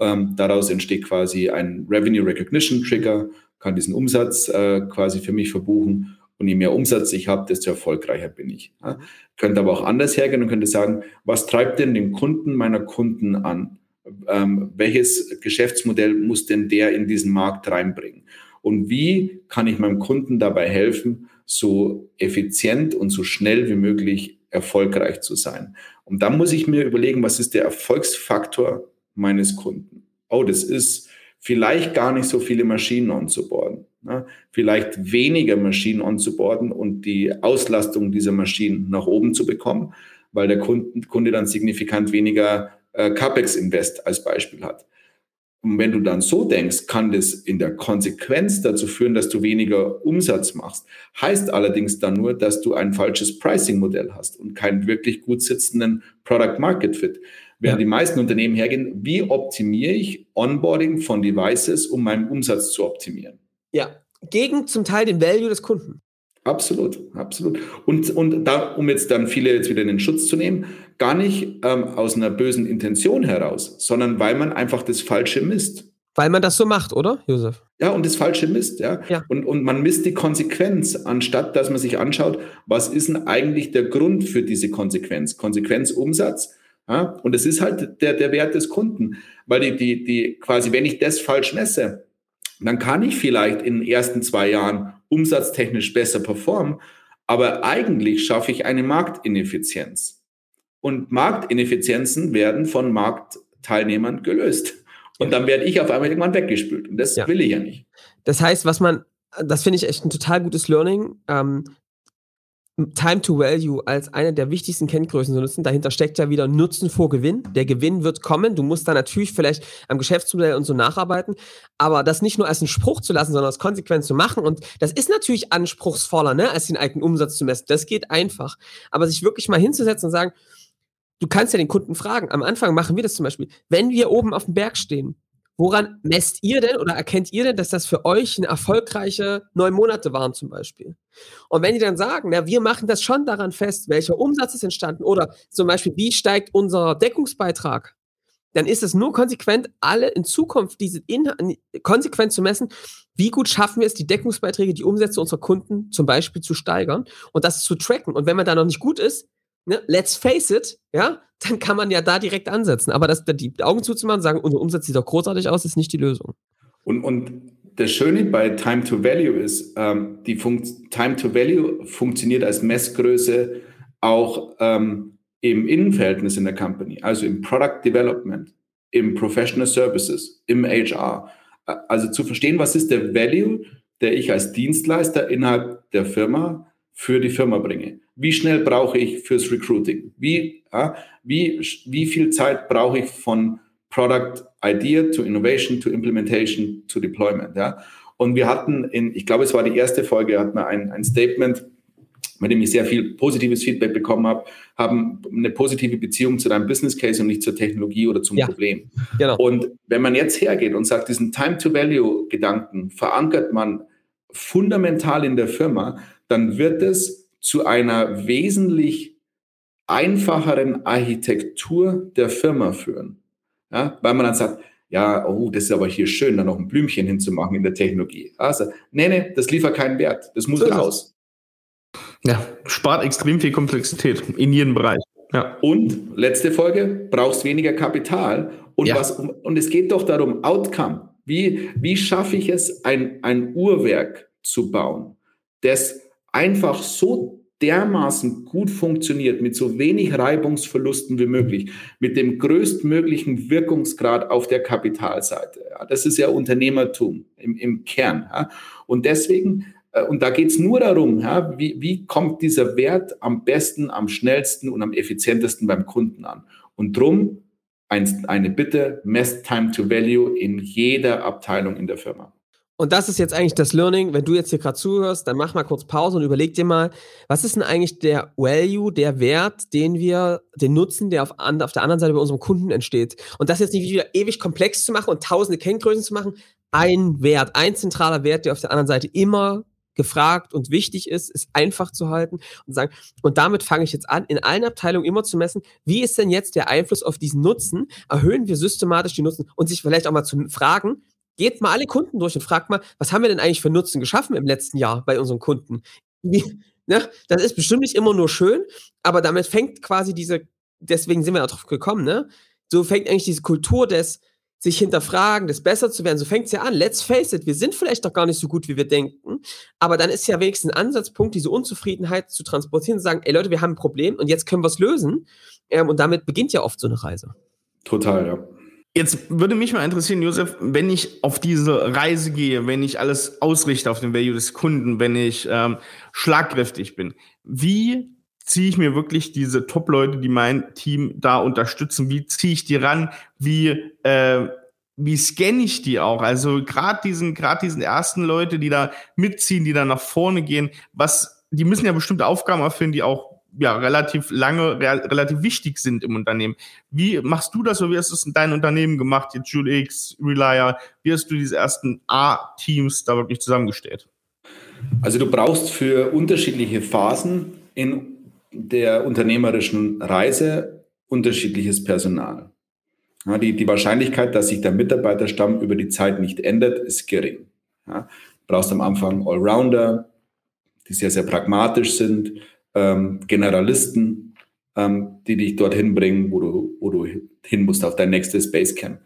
Ähm, daraus entsteht quasi ein Revenue Recognition Trigger, kann diesen Umsatz äh, quasi für mich verbuchen und je mehr Umsatz ich habe, desto erfolgreicher bin ich. Ja. Könnte aber auch anders hergehen und könnte sagen, was treibt denn den Kunden meiner Kunden an? Ähm, welches Geschäftsmodell muss denn der in diesen Markt reinbringen? Und wie kann ich meinem Kunden dabei helfen, so effizient und so schnell wie möglich erfolgreich zu sein? Und dann muss ich mir überlegen, was ist der Erfolgsfaktor meines Kunden? Oh, das ist vielleicht gar nicht so viele Maschinen onzuboarden. Ne? Vielleicht weniger Maschinen onzuboarden und die Auslastung dieser Maschinen nach oben zu bekommen, weil der Kunde, Kunde dann signifikant weniger äh, CapEx-Invest als Beispiel hat. Und wenn du dann so denkst, kann das in der Konsequenz dazu führen, dass du weniger Umsatz machst. Heißt allerdings dann nur, dass du ein falsches Pricing-Modell hast und keinen wirklich gut sitzenden Product-Market-Fit. Während ja. die meisten Unternehmen hergehen, wie optimiere ich Onboarding von Devices, um meinen Umsatz zu optimieren? Ja, gegen zum Teil den Value des Kunden. Absolut, absolut. Und, und da, um jetzt dann viele jetzt wieder in den Schutz zu nehmen, gar nicht ähm, aus einer bösen Intention heraus, sondern weil man einfach das Falsche misst. Weil man das so macht, oder, Josef? Ja, und das Falsche misst, ja. ja. Und, und man misst die Konsequenz, anstatt dass man sich anschaut, was ist denn eigentlich der Grund für diese Konsequenz? Konsequenz Umsatz, ja? Und es ist halt der, der Wert des Kunden. Weil die, die, die quasi, wenn ich das falsch messe, dann kann ich vielleicht in den ersten zwei Jahren umsatztechnisch besser performen, aber eigentlich schaffe ich eine Marktineffizienz. Und Marktineffizienzen werden von Marktteilnehmern gelöst. Und dann werde ich auf einmal irgendwann weggespült. Und das ja. will ich ja nicht. Das heißt, was man, das finde ich echt ein total gutes Learning. Ähm, Time to Value als eine der wichtigsten Kenngrößen zu nutzen. Dahinter steckt ja wieder Nutzen vor Gewinn. Der Gewinn wird kommen. Du musst da natürlich vielleicht am Geschäftsmodell und so nacharbeiten. Aber das nicht nur als einen Spruch zu lassen, sondern als konsequent zu machen. Und das ist natürlich anspruchsvoller, ne, als den eigenen Umsatz zu messen. Das geht einfach. Aber sich wirklich mal hinzusetzen und sagen, du kannst ja den Kunden fragen. Am Anfang machen wir das zum Beispiel. Wenn wir oben auf dem Berg stehen, Woran messt ihr denn oder erkennt ihr denn, dass das für euch eine erfolgreiche neun Monate waren zum Beispiel? Und wenn die dann sagen, na, wir machen das schon daran fest, welcher Umsatz ist entstanden oder zum Beispiel, wie steigt unser Deckungsbeitrag, dann ist es nur konsequent, alle in Zukunft diese in konsequent zu messen, wie gut schaffen wir es, die Deckungsbeiträge, die Umsätze unserer Kunden zum Beispiel zu steigern und das zu tracken. Und wenn man da noch nicht gut ist, ne, let's face it, ja, dann kann man ja da direkt ansetzen. Aber das, die Augen zuzumachen und sagen, unser Umsatz sieht doch großartig aus, ist nicht die Lösung. Und, und das Schöne bei Time to Value ist, ähm, die Funkt Time to Value funktioniert als Messgröße auch ähm, im Innenverhältnis in der Company, also im Product Development, im Professional Services, im HR. Also zu verstehen, was ist der Value, der ich als Dienstleister innerhalb der Firma für die Firma bringe. Wie schnell brauche ich fürs Recruiting? Wie, ja, wie, wie viel Zeit brauche ich von Product Idea to Innovation to Implementation to Deployment? Ja? Und wir hatten in, ich glaube, es war die erste Folge, hatten wir ein, ein Statement, mit dem ich sehr viel positives Feedback bekommen habe, haben eine positive Beziehung zu deinem Business Case und nicht zur Technologie oder zum ja, Problem. Genau. Und wenn man jetzt hergeht und sagt, diesen Time-to-Value-Gedanken verankert man fundamental in der Firma, dann wird es zu einer wesentlich einfacheren Architektur der Firma führen. Ja, weil man dann sagt, ja, oh, das ist aber hier schön, da noch ein Blümchen hinzumachen in der Technologie. Also, nee, nee, das liefert keinen Wert. Das muss so raus. Ja, spart extrem viel Komplexität in jedem Bereich. Ja. Und letzte Folge, brauchst weniger Kapital. Und, ja. was, und es geht doch darum, Outcome. Wie, wie schaffe ich es, ein, ein Uhrwerk zu bauen, das einfach so dermaßen gut funktioniert, mit so wenig Reibungsverlusten wie möglich, mit dem größtmöglichen Wirkungsgrad auf der Kapitalseite. Ja, das ist ja Unternehmertum im, im Kern. Ja. Und deswegen, äh, und da geht es nur darum, ja, wie, wie kommt dieser Wert am besten, am schnellsten und am effizientesten beim Kunden an. Und drum ein, eine Bitte, Mess Time to Value in jeder Abteilung in der Firma. Und das ist jetzt eigentlich das Learning. Wenn du jetzt hier gerade zuhörst, dann mach mal kurz Pause und überleg dir mal, was ist denn eigentlich der Value, der Wert, den wir, den Nutzen, der auf, an, auf der anderen Seite bei unserem Kunden entsteht. Und das jetzt nicht wieder ewig komplex zu machen und tausende Kenngrößen zu machen. Ein Wert, ein zentraler Wert, der auf der anderen Seite immer gefragt und wichtig ist, ist einfach zu halten und sagen, und damit fange ich jetzt an, in allen Abteilungen immer zu messen, wie ist denn jetzt der Einfluss auf diesen Nutzen? Erhöhen wir systematisch die Nutzen und sich vielleicht auch mal zu fragen, geht mal alle Kunden durch und fragt mal, was haben wir denn eigentlich für Nutzen geschaffen im letzten Jahr bei unseren Kunden? Wie, ne? Das ist bestimmt nicht immer nur schön, aber damit fängt quasi diese, deswegen sind wir ja drauf gekommen, ne? So fängt eigentlich diese Kultur des sich hinterfragen, des besser zu werden, so fängt es ja an. Let's face it, wir sind vielleicht doch gar nicht so gut, wie wir denken, aber dann ist ja wenigstens ein Ansatzpunkt, diese Unzufriedenheit zu transportieren und sagen, ey Leute, wir haben ein Problem und jetzt können wir es lösen. Ähm, und damit beginnt ja oft so eine Reise. Total, ja. Jetzt würde mich mal interessieren, Josef, wenn ich auf diese Reise gehe, wenn ich alles ausrichte auf den Value des Kunden, wenn ich ähm, schlagkräftig bin, wie ziehe ich mir wirklich diese Top-Leute, die mein Team da unterstützen, wie ziehe ich die ran, wie äh, wie scanne ich die auch? Also gerade diesen, gerade diesen ersten Leute, die da mitziehen, die da nach vorne gehen, was, die müssen ja bestimmte Aufgaben erfüllen, die auch ja, relativ lange, re relativ wichtig sind im Unternehmen. Wie machst du das oder wie hast du es in deinem Unternehmen gemacht, jetzt JuleX, Relier? Wie hast du diese ersten A-Teams da wirklich zusammengestellt? Also du brauchst für unterschiedliche Phasen in der unternehmerischen Reise unterschiedliches Personal. Ja, die, die Wahrscheinlichkeit, dass sich der Mitarbeiterstamm über die Zeit nicht ändert, ist gering. Ja, du brauchst am Anfang Allrounder, die sehr, sehr pragmatisch sind, ähm, Generalisten, ähm, die dich dorthin bringen, wo du, wo du hin musst, auf dein nächstes Basecamp.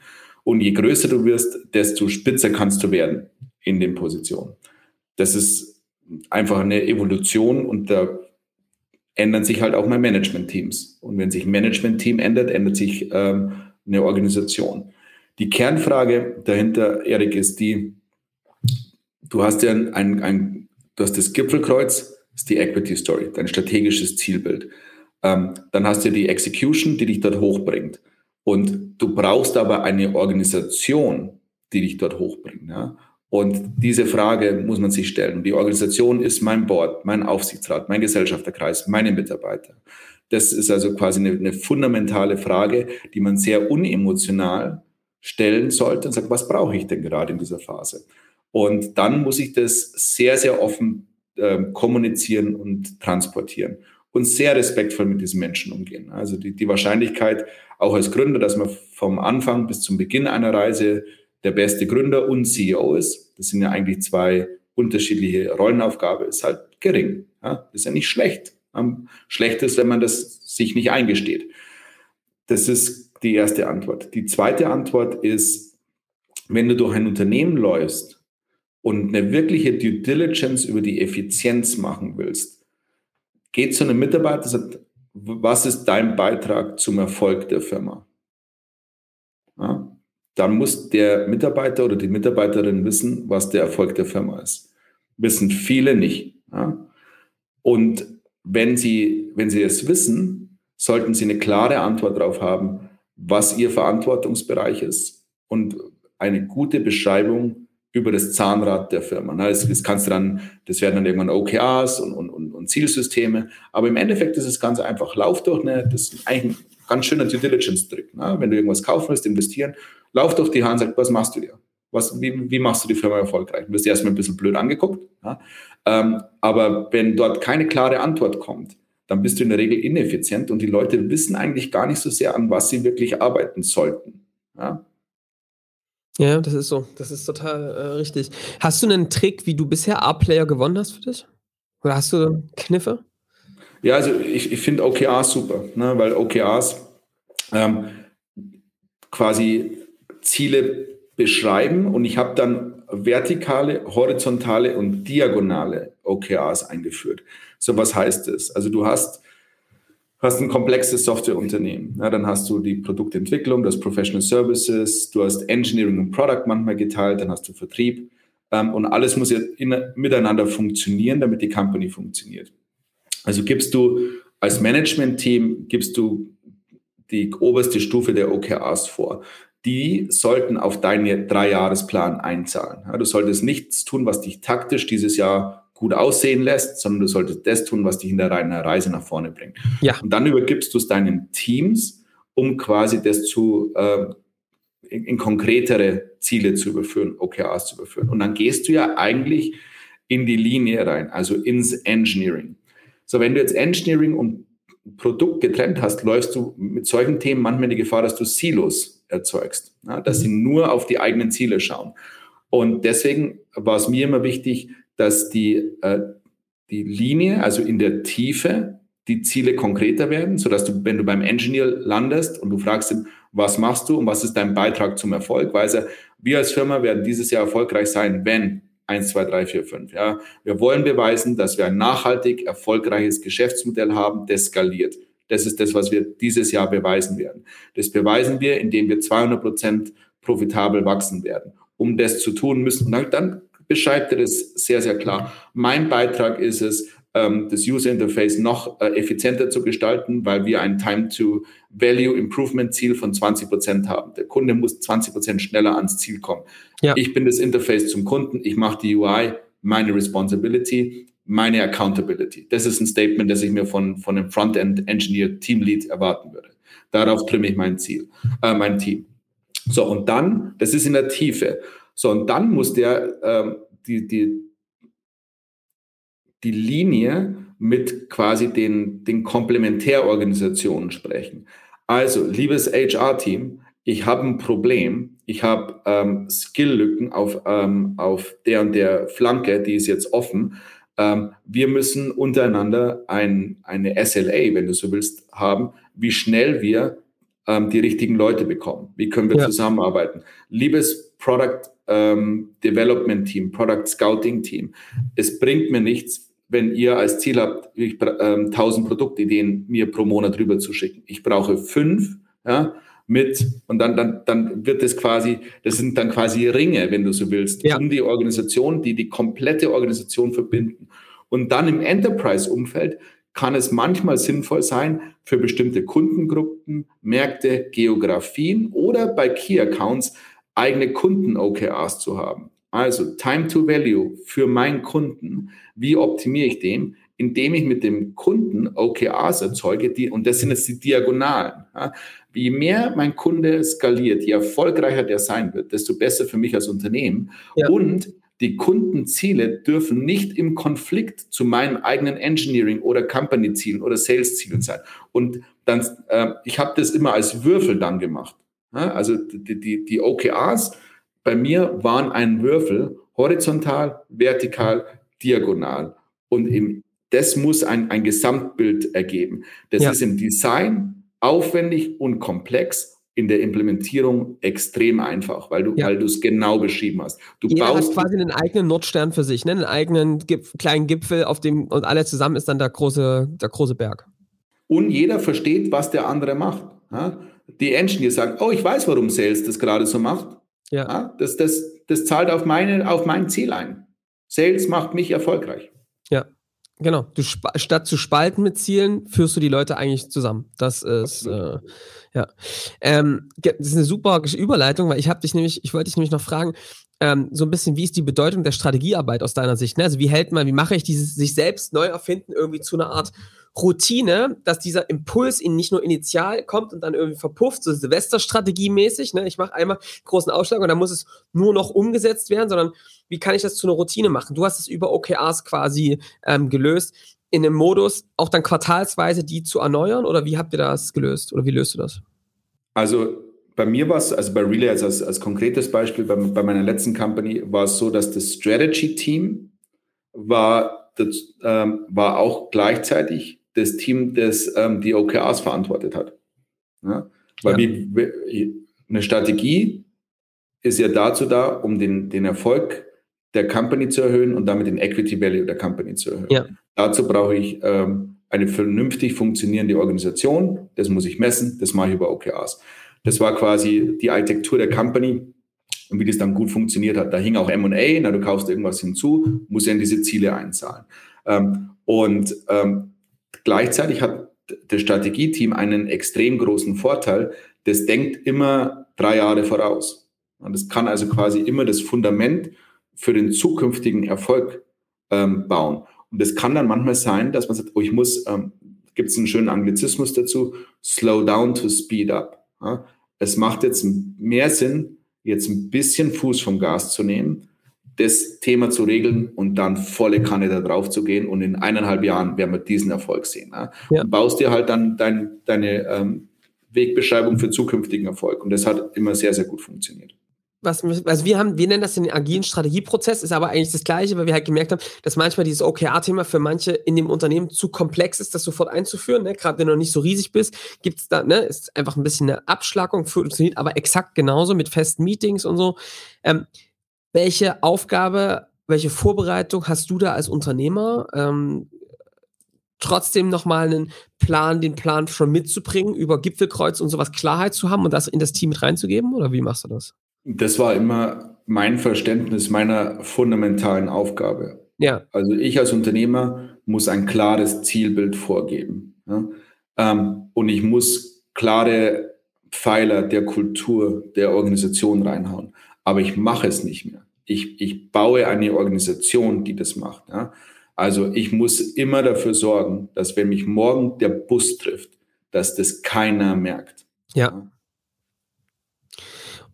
Und je größer du wirst, desto spitzer kannst du werden in den Positionen. Das ist einfach eine Evolution und da ändern sich halt auch mal Management-Teams. Und wenn sich ein Management-Team ändert, ändert sich ähm, eine Organisation. Die Kernfrage dahinter, Erik, ist die, du hast ja ein, ein, du hast das Gipfelkreuz, ist die Equity Story, dein strategisches Zielbild. Ähm, dann hast du die Execution, die dich dort hochbringt. Und du brauchst aber eine Organisation, die dich dort hochbringt. Ja? Und diese Frage muss man sich stellen. Die Organisation ist mein Board, mein Aufsichtsrat, mein Gesellschafterkreis, meine Mitarbeiter. Das ist also quasi eine, eine fundamentale Frage, die man sehr unemotional stellen sollte und sagt, was brauche ich denn gerade in dieser Phase? Und dann muss ich das sehr, sehr offen äh, kommunizieren und transportieren und sehr respektvoll mit diesen Menschen umgehen. Also die, die Wahrscheinlichkeit, auch als Gründer, dass man vom Anfang bis zum Beginn einer Reise der beste Gründer und CEO ist, das sind ja eigentlich zwei unterschiedliche Rollenaufgaben, ist halt gering. Ja? Ist ja nicht schlecht. Schlecht ist, wenn man das sich nicht eingesteht. Das ist die erste Antwort. Die zweite Antwort ist, wenn du durch ein Unternehmen läufst und eine wirkliche Due Diligence über die Effizienz machen willst, geh zu einem Mitarbeiter und sagt, was ist dein Beitrag zum Erfolg der Firma? Ja? dann muss der Mitarbeiter oder die Mitarbeiterin wissen, was der Erfolg der Firma ist. Wissen viele nicht. Ja? Und wenn sie, wenn sie es wissen, sollten sie eine klare Antwort darauf haben, was ihr Verantwortungsbereich ist und eine gute Beschreibung über das Zahnrad der Firma. Das, das kannst dann, das werden dann irgendwann OKRs und, und, und Zielsysteme. Aber im Endeffekt ist es ganz einfach. Lauf durch eine, das ist eigentlich ein ganz schöner Due Diligence-Trick. Ne? Wenn du irgendwas kaufen willst, investieren, lauf durch die Hand und sag, was machst du dir? Was, wie, wie machst du die Firma erfolgreich? Du wirst erstmal ein bisschen blöd angeguckt. Ja? Ähm, aber wenn dort keine klare Antwort kommt, dann bist du in der Regel ineffizient und die Leute wissen eigentlich gar nicht so sehr, an was sie wirklich arbeiten sollten. Ja, ja das ist so. Das ist total äh, richtig. Hast du einen Trick, wie du bisher A-Player gewonnen hast für dich? Oder hast du Kniffe? Ja, also ich, ich finde OKRs super, ne, weil OKRs ähm, quasi Ziele beschreiben und ich habe dann vertikale, horizontale und diagonale OKRs eingeführt. So, was heißt das? Also du hast, hast ein komplexes Softwareunternehmen. Ja, dann hast du die Produktentwicklung, das Professional Services, du hast Engineering und Product manchmal geteilt, dann hast du Vertrieb. Ähm, und alles muss ja in, miteinander funktionieren, damit die Company funktioniert. Also gibst du als Management-Team, gibst du die oberste Stufe der OKRs vor die sollten auf deinen Dreijahresplan einzahlen. Ja, du solltest nichts tun, was dich taktisch dieses Jahr gut aussehen lässt, sondern du solltest das tun, was dich in der Reise nach vorne bringt. Ja. Und dann übergibst du es deinen Teams, um quasi das zu äh, in, in, konkretere Ziele zu überführen, OKRs zu überführen. Und dann gehst du ja eigentlich in die Linie rein, also ins Engineering. So, wenn du jetzt Engineering und Produkt getrennt hast, läufst du mit solchen Themen manchmal die Gefahr, dass du Silos erzeugst, ja, dass sie nur auf die eigenen Ziele schauen. Und deswegen war es mir immer wichtig, dass die, äh, die Linie, also in der Tiefe, die Ziele konkreter werden, sodass du, wenn du beim Engineer landest und du fragst ihn, was machst du und was ist dein Beitrag zum Erfolg, weiß er, wir als Firma werden dieses Jahr erfolgreich sein, wenn 1, 2, 3, 4, 5. Ja. Wir wollen beweisen, dass wir ein nachhaltig erfolgreiches Geschäftsmodell haben, das skaliert. Das ist das, was wir dieses Jahr beweisen werden. Das beweisen wir, indem wir 200 Prozent profitabel wachsen werden. Um das zu tun müssen, und dann beschreibt er das sehr, sehr klar. Mein Beitrag ist es, ähm, das User Interface noch äh, effizienter zu gestalten, weil wir ein Time-to-Value-Improvement-Ziel von 20 Prozent haben. Der Kunde muss 20 Prozent schneller ans Ziel kommen. Ja. Ich bin das Interface zum Kunden, ich mache die UI, meine Responsibility meine Accountability. Das ist ein Statement, das ich mir von, von einem Frontend-Engineer Teamlead erwarten würde. Darauf trimme ich mein Ziel, äh, mein Team. So, und dann, das ist in der Tiefe. So, und dann muss der ähm, die, die, die Linie mit quasi den, den Komplementärorganisationen sprechen. Also, liebes HR-Team, ich habe ein Problem, ich habe ähm, Skill-Lücken auf, ähm, auf der und der Flanke, die ist jetzt offen ähm, wir müssen untereinander ein, eine SLA, wenn du so willst, haben, wie schnell wir ähm, die richtigen Leute bekommen? Wie können wir ja. zusammenarbeiten? Liebes Product ähm, Development Team, Product Scouting Team, es bringt mir nichts, wenn ihr als Ziel habt, ich, ähm, 1000 Produktideen mir pro Monat rüber zu schicken. Ich brauche fünf, ja, mit und dann, dann, dann wird es quasi, das sind dann quasi Ringe, wenn du so willst, ja. um die Organisation, die die komplette Organisation verbinden. Und dann im Enterprise-Umfeld kann es manchmal sinnvoll sein, für bestimmte Kundengruppen, Märkte, Geografien oder bei Key Accounts eigene Kunden-OKRs zu haben. Also Time to Value für meinen Kunden. Wie optimiere ich den? Indem ich mit dem Kunden OKRs erzeuge, die, und das sind jetzt die Diagonalen. Ja. Je mehr mein Kunde skaliert, je erfolgreicher der sein wird, desto besser für mich als Unternehmen. Ja. Und die Kundenziele dürfen nicht im Konflikt zu meinen eigenen Engineering- oder Company-Zielen oder Sales-Zielen sein. Und dann, äh, ich habe das immer als Würfel dann gemacht. Ja, also die, die, die OKRs bei mir waren ein Würfel, horizontal, vertikal, diagonal. Und im, das muss ein, ein Gesamtbild ergeben. Das ja. ist im Design aufwendig und komplex in der Implementierung extrem einfach, weil du ja. weil du es genau beschrieben hast. Du Jeder baust hat quasi einen eigenen Nordstern für sich, ne? einen eigenen Gipf kleinen Gipfel, auf dem und alle zusammen ist dann der große der große Berg. Und jeder versteht, was der andere macht. Ja? Die Engineers sagen, oh, ich weiß, warum Sales das gerade so macht. Ja. ja. das, das, das zahlt auf, meine, auf mein Ziel ein. Sales macht mich erfolgreich. Ja. Genau. Du statt zu spalten mit Zielen, führst du die Leute eigentlich zusammen. Das ist äh, ja. Ähm, das ist eine super Überleitung, weil ich habe dich nämlich, ich wollte dich nämlich noch fragen, ähm, so ein bisschen, wie ist die Bedeutung der Strategiearbeit aus deiner Sicht? Ne? Also wie hält man, wie mache ich dieses sich selbst neu erfinden irgendwie zu einer Art Routine, dass dieser Impuls ihnen nicht nur initial kommt und dann irgendwie verpufft, so Silvesterstrategie-mäßig, ne? Ich mache einmal großen Ausschlag und dann muss es nur noch umgesetzt werden, sondern wie kann ich das zu einer Routine machen? Du hast es über OKRs quasi ähm, gelöst, in einem Modus auch dann quartalsweise die zu erneuern oder wie habt ihr das gelöst oder wie löst du das? Also bei mir war es, also bei Relay als, als, als konkretes Beispiel, bei, bei, meiner letzten Company war es so, dass das Strategy-Team war, das, ähm, war auch gleichzeitig das Team, das ähm, die OKRs verantwortet hat. Ja? Weil ja. wie, eine Strategie ist ja dazu da, um den, den Erfolg der Company zu erhöhen und damit den Equity Value der Company zu erhöhen. Ja. Dazu brauche ich ähm, eine vernünftig funktionierende Organisation. Das muss ich messen. Das mache ich über OKRs. Das war quasi die Architektur der Company und wie das dann gut funktioniert hat. Da hing auch M&A, na, du kaufst irgendwas hinzu, musst ja in diese Ziele einzahlen. Ähm, und ähm, Gleichzeitig hat das Strategieteam einen extrem großen Vorteil. Das denkt immer drei Jahre voraus. Und das kann also quasi immer das Fundament für den zukünftigen Erfolg ähm, bauen. Und das kann dann manchmal sein, dass man sagt, oh, ich muss, ähm, gibt es einen schönen Anglizismus dazu, slow down to speed up. Ja? Es macht jetzt mehr Sinn, jetzt ein bisschen Fuß vom Gas zu nehmen das Thema zu regeln und dann volle Kanne da drauf zu gehen und in eineinhalb Jahren werden wir diesen Erfolg sehen. Ne? Ja. Und baust dir halt dann dein, deine ähm, Wegbeschreibung für zukünftigen Erfolg und das hat immer sehr, sehr gut funktioniert. Was, also wir haben, wir nennen das den agilen Strategieprozess, ist aber eigentlich das Gleiche, weil wir halt gemerkt haben, dass manchmal dieses OKR-Thema für manche in dem Unternehmen zu komplex ist, das sofort einzuführen. Ne? Gerade wenn du noch nicht so riesig bist, gibt es da, ne, ist einfach ein bisschen eine Abschlagung, funktioniert aber exakt genauso mit festen Meetings und so. Ähm, welche Aufgabe, welche Vorbereitung hast du da als Unternehmer? Ähm, trotzdem nochmal einen Plan, den Plan schon mitzubringen, über Gipfelkreuz und sowas Klarheit zu haben und das in das Team mit reinzugeben? Oder wie machst du das? Das war immer mein Verständnis meiner fundamentalen Aufgabe. Ja. Also ich als Unternehmer muss ein klares Zielbild vorgeben. Ja? Ähm, und ich muss klare Pfeiler der Kultur, der Organisation reinhauen aber ich mache es nicht mehr. Ich, ich baue eine Organisation, die das macht. Ja? Also ich muss immer dafür sorgen, dass wenn mich morgen der Bus trifft, dass das keiner merkt. Ja.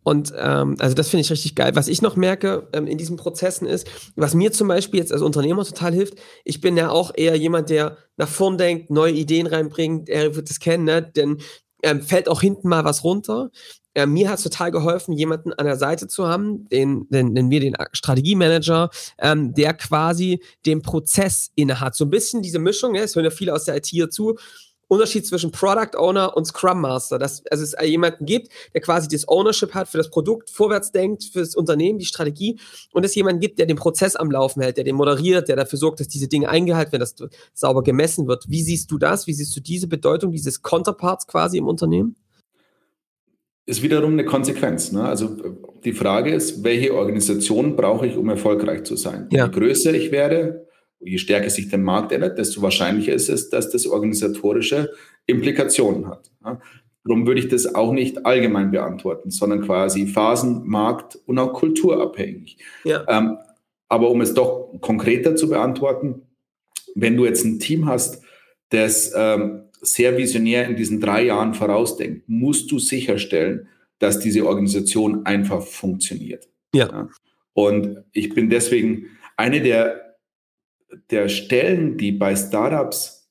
Und ähm, also das finde ich richtig geil. Was ich noch merke ähm, in diesen Prozessen ist, was mir zum Beispiel jetzt als Unternehmer total hilft, ich bin ja auch eher jemand, der nach vorn denkt, neue Ideen reinbringt, er wird es kennen, ne? denn ähm, fällt auch hinten mal was runter äh, mir hat es total geholfen, jemanden an der Seite zu haben, den, den nennen wir den Strategiemanager, ähm, der quasi den Prozess innehat. So ein bisschen diese Mischung, ne, es hören ja viele aus der IT hier zu, Unterschied zwischen Product Owner und Scrum Master. Dass also es jemanden gibt, der quasi das Ownership hat für das Produkt, vorwärts denkt, für das Unternehmen, die Strategie und es jemanden gibt, der den Prozess am Laufen hält, der den moderiert, der dafür sorgt, dass diese Dinge eingehalten werden, dass sauber gemessen wird. Wie siehst du das? Wie siehst du diese Bedeutung dieses Counterparts quasi im Unternehmen? Ist wiederum eine Konsequenz. Ne? Also die Frage ist, welche Organisation brauche ich, um erfolgreich zu sein? Ja. Je größer ich werde, je stärker sich der Markt ändert, desto wahrscheinlicher ist es, dass das organisatorische Implikationen hat. Darum würde ich das auch nicht allgemein beantworten, sondern quasi Phasen, Markt und auch kulturabhängig. Ja. Ähm, aber um es doch konkreter zu beantworten, wenn du jetzt ein Team hast, das ähm, sehr visionär in diesen drei Jahren vorausdenkt, musst du sicherstellen, dass diese Organisation einfach funktioniert. Ja. ja. Und ich bin deswegen eine der der Stellen, die bei Startups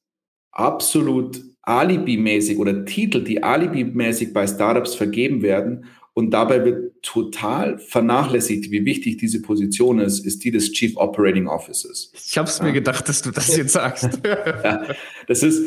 absolut alibimäßig oder Titel, die alibimäßig bei Startups vergeben werden und dabei wird total vernachlässigt, wie wichtig diese Position ist, ist die des Chief Operating Officers. Ich habe es ja. mir gedacht, dass du das jetzt sagst. ja, das ist,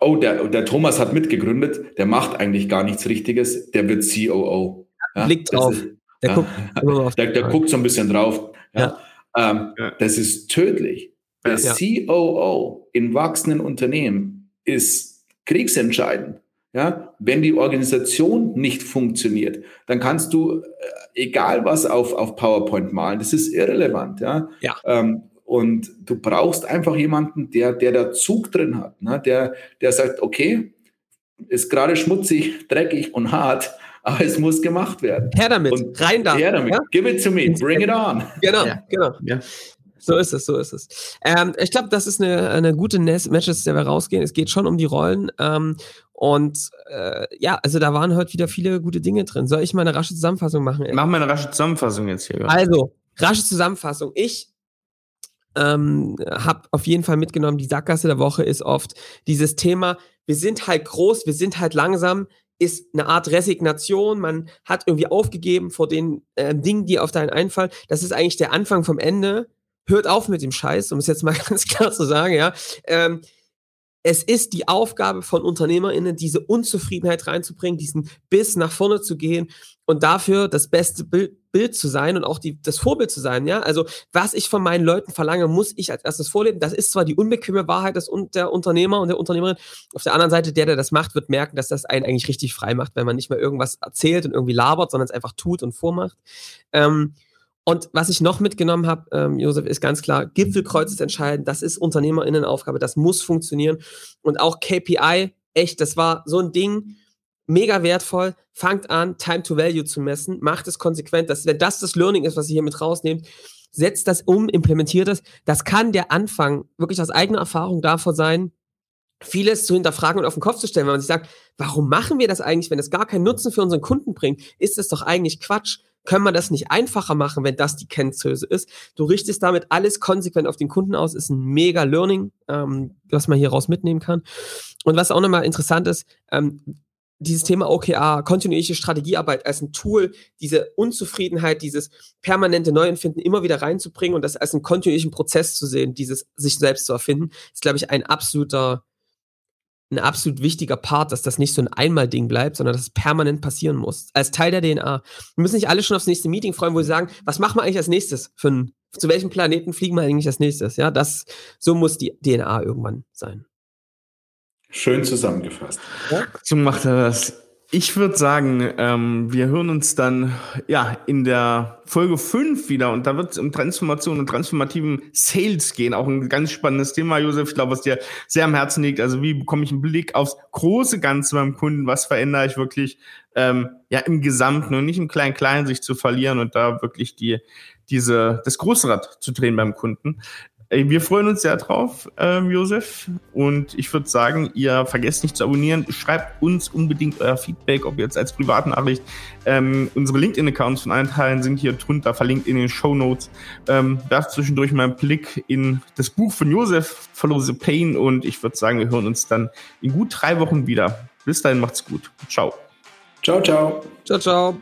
oh, der, der Thomas hat mitgegründet, der macht eigentlich gar nichts Richtiges, der wird COO. Ja, Blick drauf. Ist, der, guckt, der, der guckt so ein bisschen drauf. Ja. Ähm, das ist tödlich. Der ja. COO in wachsenden Unternehmen ist kriegsentscheidend. Ja, wenn die Organisation nicht funktioniert, dann kannst du äh, egal was auf, auf PowerPoint malen. Das ist irrelevant. Ja. ja. Ähm, und du brauchst einfach jemanden, der, der da Zug drin hat, ne? der, der sagt, okay, ist gerade schmutzig, dreckig und hart, aber es muss gemacht werden. Her damit, und rein da. Her damit, ja? give it to me, bring it on. Genau, ja. genau. Ja. So ist es, so ist es. Ähm, ich glaube, das ist eine, eine gute Matches, der wir rausgehen. Es geht schon um die Rollen. Ähm, und äh, ja, also da waren heute wieder viele gute Dinge drin. Soll ich mal eine rasche Zusammenfassung machen? Mach mal eine rasche Zusammenfassung jetzt hier. Also, rasche Zusammenfassung. Ich ähm, habe auf jeden Fall mitgenommen, die Sackgasse der Woche ist oft dieses Thema, wir sind halt groß, wir sind halt langsam, ist eine Art Resignation. Man hat irgendwie aufgegeben vor den äh, Dingen, die auf deinen einfallen. Das ist eigentlich der Anfang vom Ende hört auf mit dem Scheiß, um es jetzt mal ganz klar zu sagen, ja. Ähm, es ist die Aufgabe von UnternehmerInnen, diese Unzufriedenheit reinzubringen, diesen Biss nach vorne zu gehen und dafür das beste Bild, zu sein und auch die, das Vorbild zu sein, ja. Also, was ich von meinen Leuten verlange, muss ich als erstes vorleben. Das ist zwar die unbequeme Wahrheit des, der Unternehmer und der Unternehmerin. Auf der anderen Seite, der, der das macht, wird merken, dass das einen eigentlich richtig frei macht, wenn man nicht mehr irgendwas erzählt und irgendwie labert, sondern es einfach tut und vormacht. Ähm, und was ich noch mitgenommen habe, ähm, Josef, ist ganz klar, Gipfelkreuz ist entscheidend, das ist UnternehmerInnenaufgabe, das muss funktionieren. Und auch KPI, echt, das war so ein Ding, mega wertvoll. Fangt an, Time to Value zu messen, macht es konsequent. Das, wenn das das Learning ist, was ihr hier mit rausnehmt, setzt das um, implementiert es. Das kann der Anfang wirklich aus eigener Erfahrung davor sein, vieles zu hinterfragen und auf den Kopf zu stellen, wenn man sich sagt, warum machen wir das eigentlich, wenn es gar keinen Nutzen für unseren Kunden bringt? Ist es doch eigentlich Quatsch können wir das nicht einfacher machen, wenn das die Kennzöse ist? Du richtest damit alles konsequent auf den Kunden aus, ist ein mega Learning, ähm, was man hier raus mitnehmen kann. Und was auch nochmal interessant ist, ähm, dieses Thema OKR, kontinuierliche Strategiearbeit als ein Tool, diese Unzufriedenheit, dieses permanente Neuempfinden immer wieder reinzubringen und das als einen kontinuierlichen Prozess zu sehen, dieses sich selbst zu erfinden, ist, glaube ich, ein absoluter ein absolut wichtiger Part, dass das nicht so ein Einmal-Ding bleibt, sondern dass es permanent passieren muss. Als Teil der DNA. Wir müssen nicht alle schon aufs nächste Meeting freuen, wo sie sagen, was machen wir eigentlich als nächstes? Für ein, zu welchem Planeten fliegen wir eigentlich als nächstes? Ja, das, so muss die DNA irgendwann sein. Schön zusammengefasst. Ja? So macht er das. Ich würde sagen, ähm, wir hören uns dann ja in der Folge 5 wieder und da wird es um Transformation und transformativen Sales gehen. Auch ein ganz spannendes Thema, Josef. Ich glaube, was dir sehr am Herzen liegt. Also wie bekomme ich einen Blick aufs große Ganze beim Kunden? Was verändere ich wirklich ähm, ja im Gesamten und nicht im Klein-Klein sich zu verlieren und da wirklich die diese das Großrad zu drehen beim Kunden. Wir freuen uns sehr drauf, ähm, Josef. Und ich würde sagen, ihr vergesst nicht zu abonnieren. Schreibt uns unbedingt euer Feedback, ob jetzt als Privatnachricht. Ähm, unsere LinkedIn-Accounts von allen Teilen sind hier drunter verlinkt in den Show Notes. Ähm, werft zwischendurch mal einen Blick in das Buch von Josef, Follow the Pain. Und ich würde sagen, wir hören uns dann in gut drei Wochen wieder. Bis dahin macht's gut. Ciao. Ciao, ciao. Ciao, ciao.